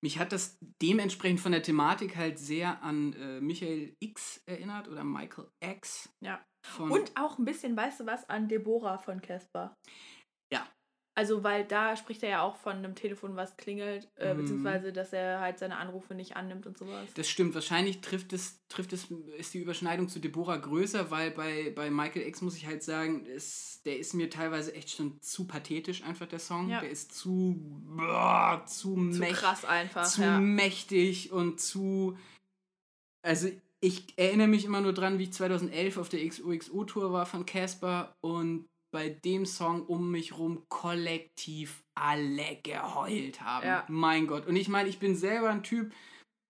Mich hat das dementsprechend von der Thematik halt sehr an äh, Michael X erinnert oder Michael X. Ja. Von, Und auch ein bisschen, weißt du was, an Deborah von Casper. Ja. Also, weil da spricht er ja auch von einem Telefon, was klingelt, äh, Mhm. beziehungsweise, dass er halt seine Anrufe nicht annimmt und sowas. Das stimmt, wahrscheinlich trifft es, trifft es, ist die Überschneidung zu Deborah größer, weil bei, bei Michael X muss ich halt sagen, ist, der ist mir teilweise echt schon zu pathetisch, einfach der Song. Ja. Der ist zu, boah, zu, Zu mächtig. krass einfach. zu ja. mächtig und zu. Also, ich erinnere mich immer nur dran, wie ich 2011 auf der XOXO-Tour war von Casper und bei dem Song um mich rum kollektiv alle geheult haben. Ja. Mein Gott. Und ich meine, ich bin selber ein Typ,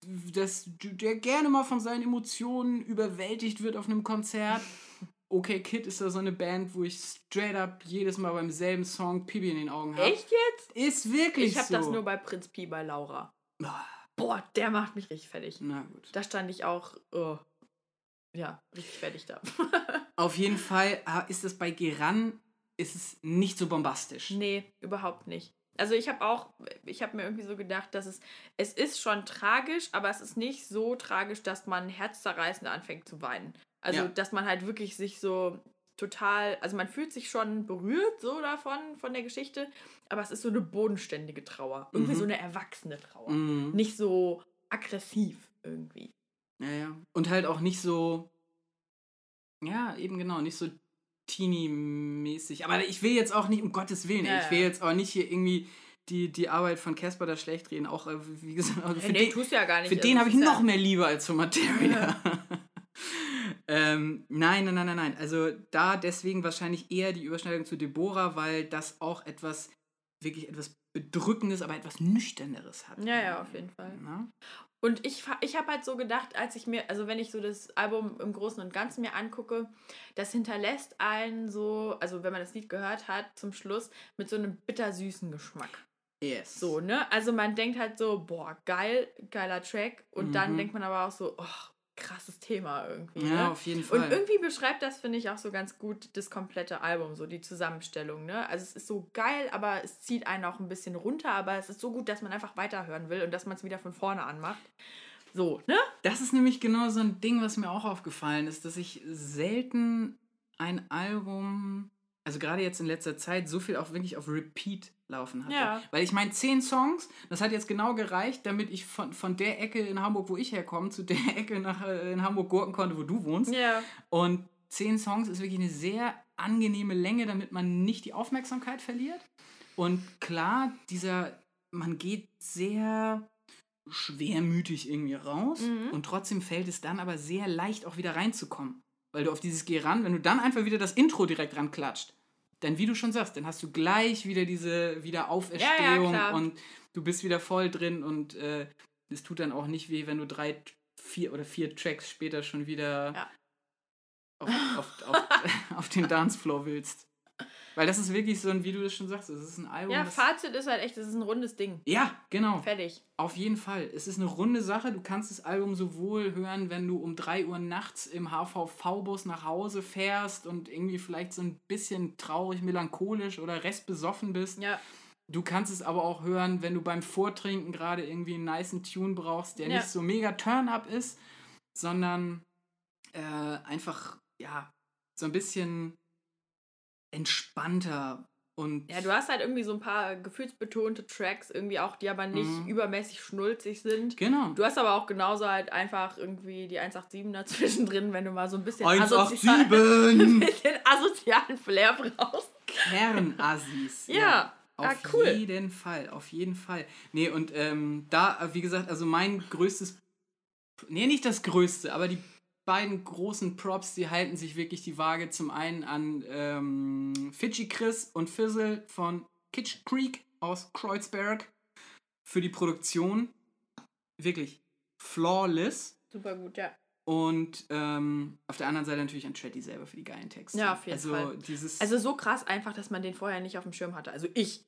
das, der gerne mal von seinen Emotionen überwältigt wird auf einem Konzert. Okay Kid ist da so eine Band, wo ich straight up jedes Mal beim selben Song Pipi in den Augen habe. Echt jetzt? Ist wirklich Ich habe so. das nur bei Prinz Pi bei Laura. Ah, Boah, der macht mich richtig fertig. Na gut. Da stand ich auch, oh, ja, richtig fertig da. *laughs* Auf jeden Fall ah, ist es bei Geran ist es nicht so bombastisch. nee, überhaupt nicht. Also ich habe auch, ich habe mir irgendwie so gedacht, dass es, es ist schon tragisch, aber es ist nicht so tragisch, dass man herzzerreißend anfängt zu weinen. Also, Ja. dass man halt wirklich sich so total, also man fühlt sich schon berührt so davon, von der Geschichte, aber es ist so eine bodenständige Trauer. Irgendwie Mhm. so eine erwachsene Trauer. Mhm. Nicht so aggressiv irgendwie. Ja, ja. Und halt auch nicht so. Ja, eben genau, nicht so teeny-mäßig. Aber ich will jetzt auch nicht, um Gottes Willen, Ja, ich will jetzt auch nicht hier irgendwie die, die Arbeit von Casper da schlecht reden. Auch, äh, wie gesagt, also für nee, den, tust du ja gar nicht. Für Also den es habe ich noch mehr Liebe als für Materia. *laughs* ähm, nein, nein, nein, nein, nein. Also da deswegen wahrscheinlich eher die Überschneidung zu Deborah, weil das auch etwas, wirklich etwas Bedrückendes, aber etwas Nüchterneres hat. Ja, ja, auf jeden Fall. Na? Und ich, ich habe halt so gedacht, als ich mir, also wenn ich so das Album im Großen und Ganzen mir angucke, das hinterlässt einen so, also wenn man das Lied gehört hat, zum Schluss mit so einem bittersüßen Geschmack. Yes. So, ne? Also man denkt halt so, boah, geil, geiler Track. Und dann Mhm. denkt man aber auch so, oh, krasses Thema irgendwie. Ja, ne? auf jeden Fall. Und irgendwie beschreibt das, finde ich, auch so ganz gut das komplette Album, so die Zusammenstellung. Ne? Also es ist so geil, aber es zieht einen auch ein bisschen runter, aber es ist so gut, dass man einfach weiterhören will und dass man es wieder von vorne anmacht. So, ne? Das ist nämlich genau so ein Ding, was mir auch aufgefallen ist, dass ich selten ein Album, also gerade jetzt in letzter Zeit, so viel auch wirklich auf Repeat laufen hatte. Ja. Weil ich meine, zehn Songs, das hat jetzt genau gereicht, damit ich von, von der Ecke in Hamburg, wo ich herkomme, zu der *laughs* Ecke nach, äh, in Hamburg gurken konnte, wo du wohnst. Ja. Und zehn Songs ist wirklich eine sehr angenehme Länge, damit man nicht die Aufmerksamkeit verliert. Und klar, dieser, man geht sehr schwermütig irgendwie raus Mhm. und trotzdem fällt es dann aber sehr leicht auch wieder reinzukommen. Weil du auf dieses Geh ran, wenn du dann einfach wieder das Intro direkt ranklatscht, dann wie du schon sagst, dann hast du gleich wieder diese Wiederauferstehung klar. und du bist wieder voll drin und äh, es tut dann auch nicht weh, wenn du drei, vier oder vier Tracks später schon wieder Ja. auf, auf, auf, *laughs* auf den Dancefloor willst. Weil das ist wirklich so ein, wie du das schon sagst, es ist ein Album. Ja, Fazit ist halt echt, das ist ein rundes Ding. ja, genau. Fertig. Auf jeden Fall. Es ist eine runde Sache. Du kannst das Album sowohl hören, wenn du um 3 Uhr nachts im HVV-Bus nach Hause fährst und irgendwie vielleicht so ein bisschen traurig, melancholisch oder restbesoffen bist. Ja. Du kannst es aber auch hören, wenn du beim Vortrinken gerade irgendwie einen niceen Tune brauchst, der Ja. nicht so mega Turn-up ist, sondern äh, einfach, ja, so ein bisschen entspannter und Ja, du hast halt irgendwie so ein paar gefühlsbetonte Tracks, irgendwie auch, die aber nicht Mhm. übermäßig schnulzig sind. genau. Du hast aber auch genauso halt einfach irgendwie die 187er zwischendrin, wenn du mal so ein bisschen, asozial, ein 187! bisschen asozialen Flair brauchst. Kernassis. Ja. Ah, Auf cool. jeden Fall, auf jeden Fall. Nee, und ähm, da, wie gesagt, also mein größtes, nee, nicht das größte, aber die beiden großen Props, die halten sich wirklich die Waage zum einen an ähm, Fidschi Chris und Fizzle von Kitsch Creek aus Kreuzberg für die Produktion. Wirklich flawless. Super gut, ja. Und ähm, auf der anderen Seite natürlich an Treddy selber für die geilen Texte. Ja, auf jeden also Fall. Dieses Also so krass einfach, dass man den vorher nicht auf dem Schirm hatte. Also ich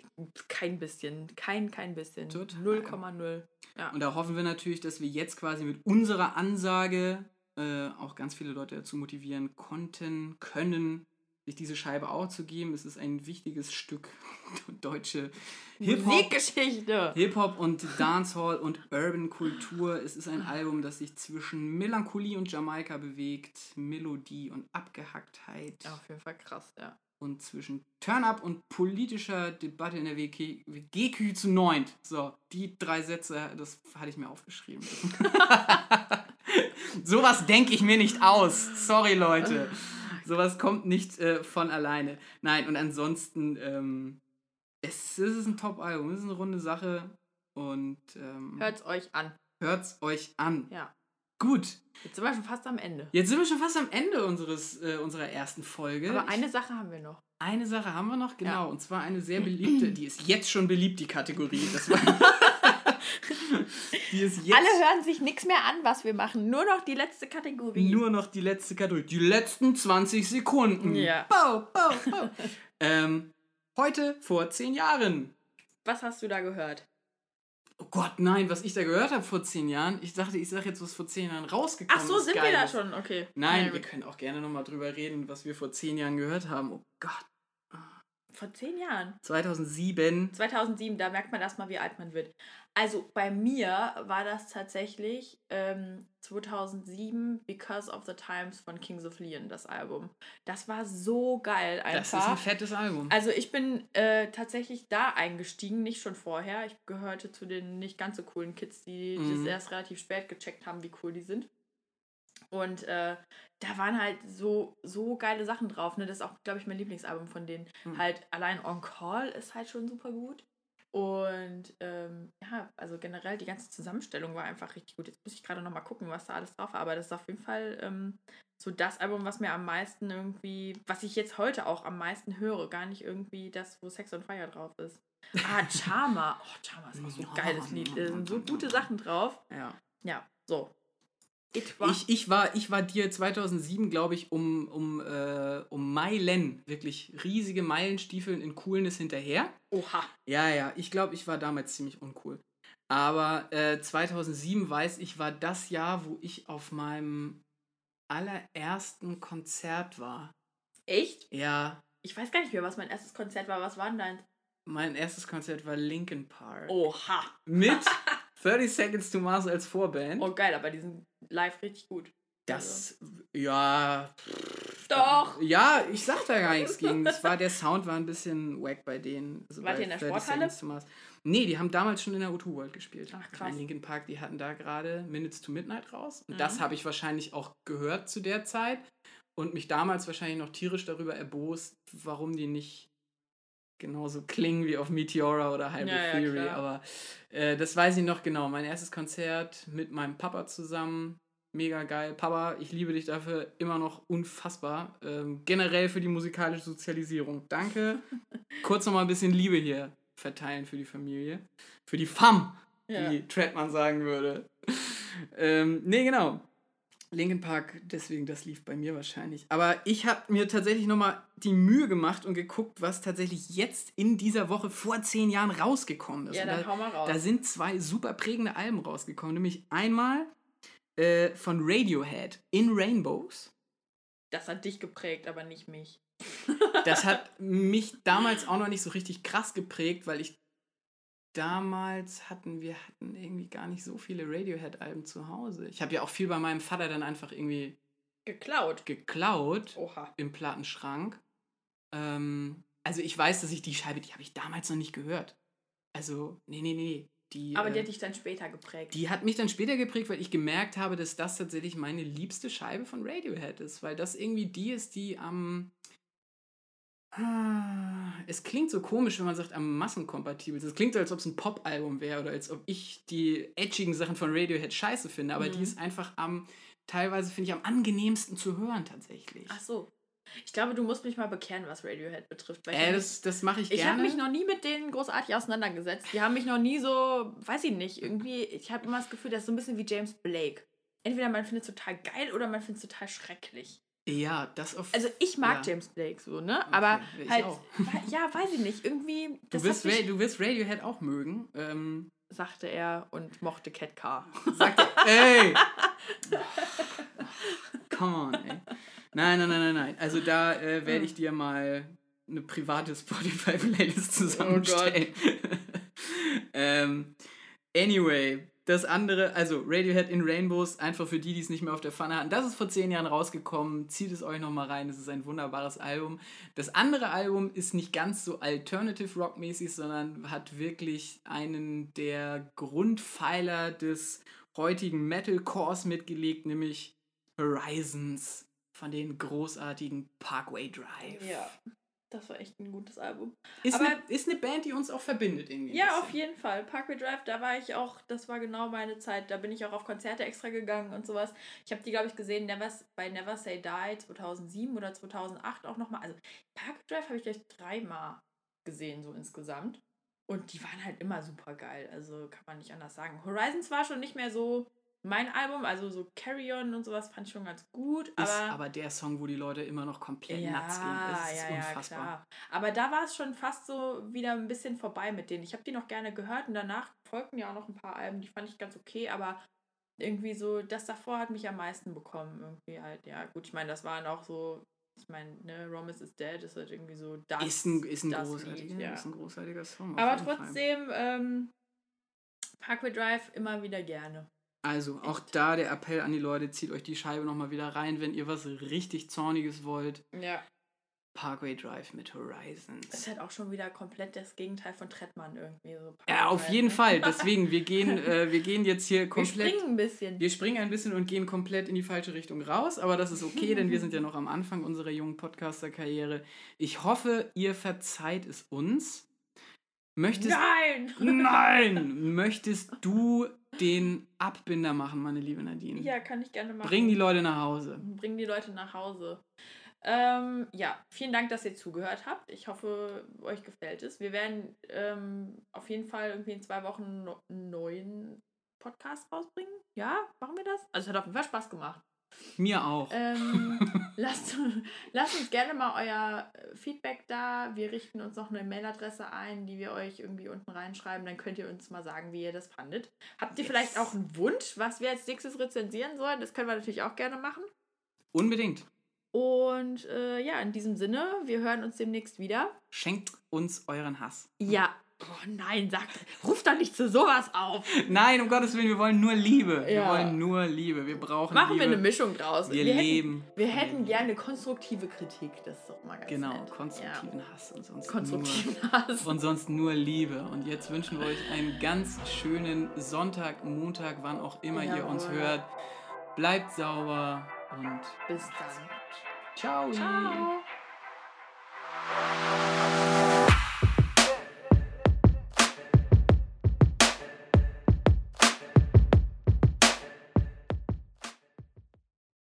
kein bisschen, kein, kein bisschen. Total. 0,0. Und da hoffen wir natürlich, dass wir jetzt quasi mit unserer Ansage äh, auch ganz viele Leute dazu motivieren konnten, können, sich diese Scheibe auch zu geben. Es ist ein wichtiges Stück *laughs* deutsche. Musikgeschichte. Hip-Hop und Dancehall und Urban Kultur. Es ist ein Album, das sich zwischen Melancholie und Jamaika bewegt, Melodie und Abgehacktheit Ja, auf jeden Fall krass, ja. und zwischen Turn-Up und politischer Debatte in der WG, GQ zu neunt. So, die drei Sätze, das hatte ich mir aufgeschrieben. *laughs* *laughs* Sowas denke ich mir nicht aus. Sorry, Leute. Sowas kommt nicht äh, von alleine. Nein, und ansonsten, ähm, es, es ist ein Top-Album, es ist eine runde Sache und ähm, Hört's euch an. hört's euch an. Ja. Gut, Jetzt sind wir schon fast am Ende. jetzt sind wir schon fast am Ende unseres, äh, unserer ersten Folge. Aber eine Sache haben wir noch. eine Sache haben wir noch, genau, Ja. und zwar eine sehr beliebte, die ist jetzt schon beliebt, die Kategorie. Das war, *laughs* die ist jetzt Alle hören sich nichts mehr an, was wir machen. Nur noch die letzte Kategorie. nur noch die letzte Kategorie. Die letzten 20 Sekunden. Ja. Bau, bau, bau. ähm, heute vor zehn Jahren. Was hast du da gehört? Oh Gott, nein, was ich da gehört habe vor zehn Jahren. Ich dachte, ich sage jetzt, was vor zehn Jahren rausgekommen Ach so, ist. sind wir da schon? Okay. Nein, Ja, wir können auch gerne nochmal drüber reden, was wir vor zehn Jahren gehört haben. Oh Gott. Vor zehn Jahren. 2007. 2007, da merkt man erstmal, wie alt man wird. Also bei mir war das tatsächlich ähm, 2007 Because of the Times von Kings of Leon, das Album. Das war so geil einfach. Das ist ein fettes Album. Also ich bin äh, tatsächlich da eingestiegen, nicht schon vorher. Ich gehörte zu den nicht ganz so coolen Kids, die Mhm. das erst relativ spät gecheckt haben, wie cool die sind. Und äh, da waren halt so, so geile Sachen drauf. Ne? Das ist auch, glaube ich, mein Lieblingsalbum von denen. Mhm. Halt allein On Call ist halt schon super gut. Und ähm, ja, also generell die ganze Zusammenstellung war einfach richtig gut. Jetzt muss ich gerade nochmal gucken, was da alles drauf war. Aber das ist auf jeden Fall ähm, so das Album, was mir am meisten irgendwie, was ich jetzt heute auch am meisten höre. Gar nicht irgendwie das, wo Sex on Fire drauf ist. Ah, Charma. Oh, Charma ist auch so ein geiles Lied. Da sind so gute Sachen drauf. ja. Ja, so. Ich, ich, war, ich war dir 2007, glaube ich, um, um, äh, um Meilen, wirklich riesige Meilenstiefeln in Coolness hinterher. Oha. Ja, ja, ich glaube, ich war damals ziemlich uncool. Aber äh, 2007, weiß ich, war das Jahr, wo ich auf meinem allerersten Konzert war. Echt? Ja, Ich weiß gar nicht mehr, was mein erstes Konzert war. Was war denn dein? mein erstes Konzert war Linkin Park. Oha. Mit *laughs* 30 Seconds to Mars als Vorband. Oh, geil, aber die sind live richtig gut. Das, ja. Doch. Ja, ich sag da gar nichts gegen. Das war, der Sound war ein bisschen wack bei denen. Also Wart bei ihr in der 30 Sporthalle? Nee, die haben damals schon in der O2 World gespielt. Ach, krass. Bei Linkin Park, die hatten da gerade Minutes to Midnight raus. Und Mhm. das habe ich wahrscheinlich auch gehört zu der Zeit. Und mich damals wahrscheinlich noch tierisch darüber erbost, warum die nicht genauso klingen wie auf Meteora oder Hybrid Ja, ja, Theory. klar. Aber äh, das weiß ich noch genau. Mein erstes Konzert mit meinem Papa zusammen. Mega geil. Papa, ich liebe dich dafür immer noch unfassbar. Ähm, generell für die musikalische Sozialisierung. Danke. *laughs* Kurz noch mal ein bisschen Liebe hier verteilen für die Familie. Für die Fam, Ja. wie Treadman sagen würde. ähm, nee, genau. Linkin Park, deswegen, das lief bei mir wahrscheinlich. Aber ich habe mir tatsächlich nochmal die Mühe gemacht und geguckt, was tatsächlich jetzt in dieser Woche vor zehn Jahren rausgekommen ist. Ja, dann da, hau mal raus. da sind zwei super prägende Alben rausgekommen. Nämlich einmal äh, von Radiohead, In Rainbows. Das hat dich geprägt, aber nicht mich. Das hat mich damals auch noch nicht so richtig krass geprägt, weil ich damals hatten, wir hatten irgendwie gar nicht so viele Radiohead-Alben zu Hause. Ich habe ja auch viel bei meinem Vater dann einfach irgendwie Geklaut. geklaut Oha. im Plattenschrank. Ähm, also ich weiß, dass ich die Scheibe, die habe ich damals noch nicht gehört. Also, nee, nee, nee. Die, Aber die äh, hat dich dann später geprägt. die hat mich dann später geprägt, weil ich gemerkt habe, dass das tatsächlich meine liebste Scheibe von Radiohead ist, weil das irgendwie die ist, die am. Ah, es klingt so komisch, wenn man sagt, am massenkompatibel. ist. Es klingt so, als ob es ein Pop-Album wäre oder als ob ich die edgigen Sachen von Radiohead scheiße finde, aber die Mhm. ist einfach am, teilweise finde ich am angenehmsten zu hören tatsächlich. Ach so. Ich glaube, du musst mich mal bekehren, was Radiohead betrifft. Äh, das das mache ich Ich habe gerne. mich noch nie mit denen großartig auseinandergesetzt. Die haben mich noch nie so, weiß ich nicht, irgendwie, ich habe immer das Gefühl, das ist so ein bisschen wie James Blake. Entweder man findet es total geil oder man findet es total schrecklich. Ja, das auf. Also ich mag Ja. James Blake so, ne? Aber ich halt, auch. ja, weiß ich nicht, irgendwie, du, wirst mich, du wirst Radiohead auch mögen. Ähm, sagte er und mochte Cat Car. Sagte, *laughs* ey! Come on, ey. Nein, nein, nein, nein, nein. Also da äh, werde ich dir mal eine private *laughs* Spotify-Playlist zusammenstellen. *laughs* ähm, anyway, das andere, also Radiohead in Rainbows, einfach für die, die es nicht mehr auf der Pfanne hatten. Das ist vor zehn Jahren rausgekommen. Zieht es euch nochmal rein. Es ist ein wunderbares Album. Das andere Album ist nicht ganz so Alternative Rock mäßig, sondern hat wirklich einen der Grundpfeiler des heutigen Metalcores mitgelegt, nämlich Horizons von den großartigen Parkway Drive. Ja, das war echt ein gutes Album. Ist, Aber- eine, ist eine Band, die uns auch verbindet irgendwie. Ja, auf jeden Fall. Parkway Drive, da war ich auch, das war genau meine Zeit. Da bin ich auch auf Konzerte extra gegangen und sowas. Ich habe die, glaube ich, gesehen Never, bei Never Say Die 2007 oder 2008 auch nochmal. Also Parkway Drive habe ich gleich dreimal gesehen, so insgesamt. Und die waren halt immer super geil. Also kann man nicht anders sagen. Horizons war schon nicht mehr so mein Album. Also so Carry On und sowas fand ich schon ganz gut. Ist Aber, aber der Song, wo die Leute immer noch komplett nuts gehen. Das ist ja, ja, unfassbar. klar. Aber da war es schon fast so wieder ein bisschen vorbei mit denen. Ich habe die noch gerne gehört und danach folgten ja auch noch ein paar Alben, die fand ich ganz okay, aber irgendwie so, das davor hat mich am meisten bekommen. Irgendwie halt, ja, gut, ich meine, das waren auch so, ich meine, ne, Romus is Dead ist halt irgendwie so das. ist ein, ist ein, das großartiger, Lied, ja. ist ein großartiger Song. Aber trotzdem, ähm, Parkway Drive immer wieder gerne. Also, auch da der Appell an die Leute, zieht euch die Scheibe nochmal wieder rein, wenn ihr was richtig Zorniges wollt. Ja. Parkway Drive mit Ist Horizons. halt auch schon wieder komplett das Gegenteil von Trettmann irgendwie. So Ja, auf Drive, jeden? Fall. *laughs* Deswegen, wir gehen, äh, wir gehen jetzt hier Wir komplett. springen ein bisschen. Wir springen ein bisschen und gehen komplett in die falsche Richtung raus, aber das ist okay, denn wir sind ja noch am Anfang unserer jungen Podcaster-Karriere. Ich hoffe, ihr verzeiht es uns. Möchtest, Nein! Nein! *laughs* Möchtest du den Abbinder machen, meine liebe Nadine? Ja, kann ich gerne machen. Bring die Leute nach Hause. Bring die Leute nach Hause. Ähm, ja, vielen Dank, dass ihr zugehört habt. Ich hoffe, euch gefällt es. Wir werden ähm, auf jeden Fall irgendwie in zwei Wochen einen neuen Podcast rausbringen. Ja, machen wir das? Also es hat auf jeden Fall Spaß gemacht. Mir auch. Ähm, *laughs* lasst, lasst uns gerne mal euer Feedback da. Wir richten uns noch eine Mailadresse ein, die wir euch irgendwie unten reinschreiben. Dann könnt ihr uns mal sagen, wie ihr das fandet. Habt ihr Yes. vielleicht auch einen Wunsch, was wir als nächstes rezensieren sollen? Das können wir natürlich auch gerne machen. Unbedingt. Und äh, ja, in diesem Sinne, wir hören uns demnächst wieder. Schenkt uns euren Hass. Ja. Oh nein, sagt, ruft doch nicht zu sowas auf. Nein, um Gottes Willen, wir wollen nur Liebe. Wir Ja. wollen nur Liebe. Wir brauchen Machen Liebe. wir eine Mischung draus. Wir hätten, leben. Wir hätten gerne konstruktive Kritik. Das ist doch mal ganz Genau, nett. konstruktiven Hass und sonst Ja. Konstruktiven nur, Hass. und sonst nur Liebe. Und jetzt wünschen wir euch einen ganz schönen Sonntag, Montag, wann auch immer ihr uns Jawohl. hört. Bleibt sauber und Bis dann. ciao. Ciao.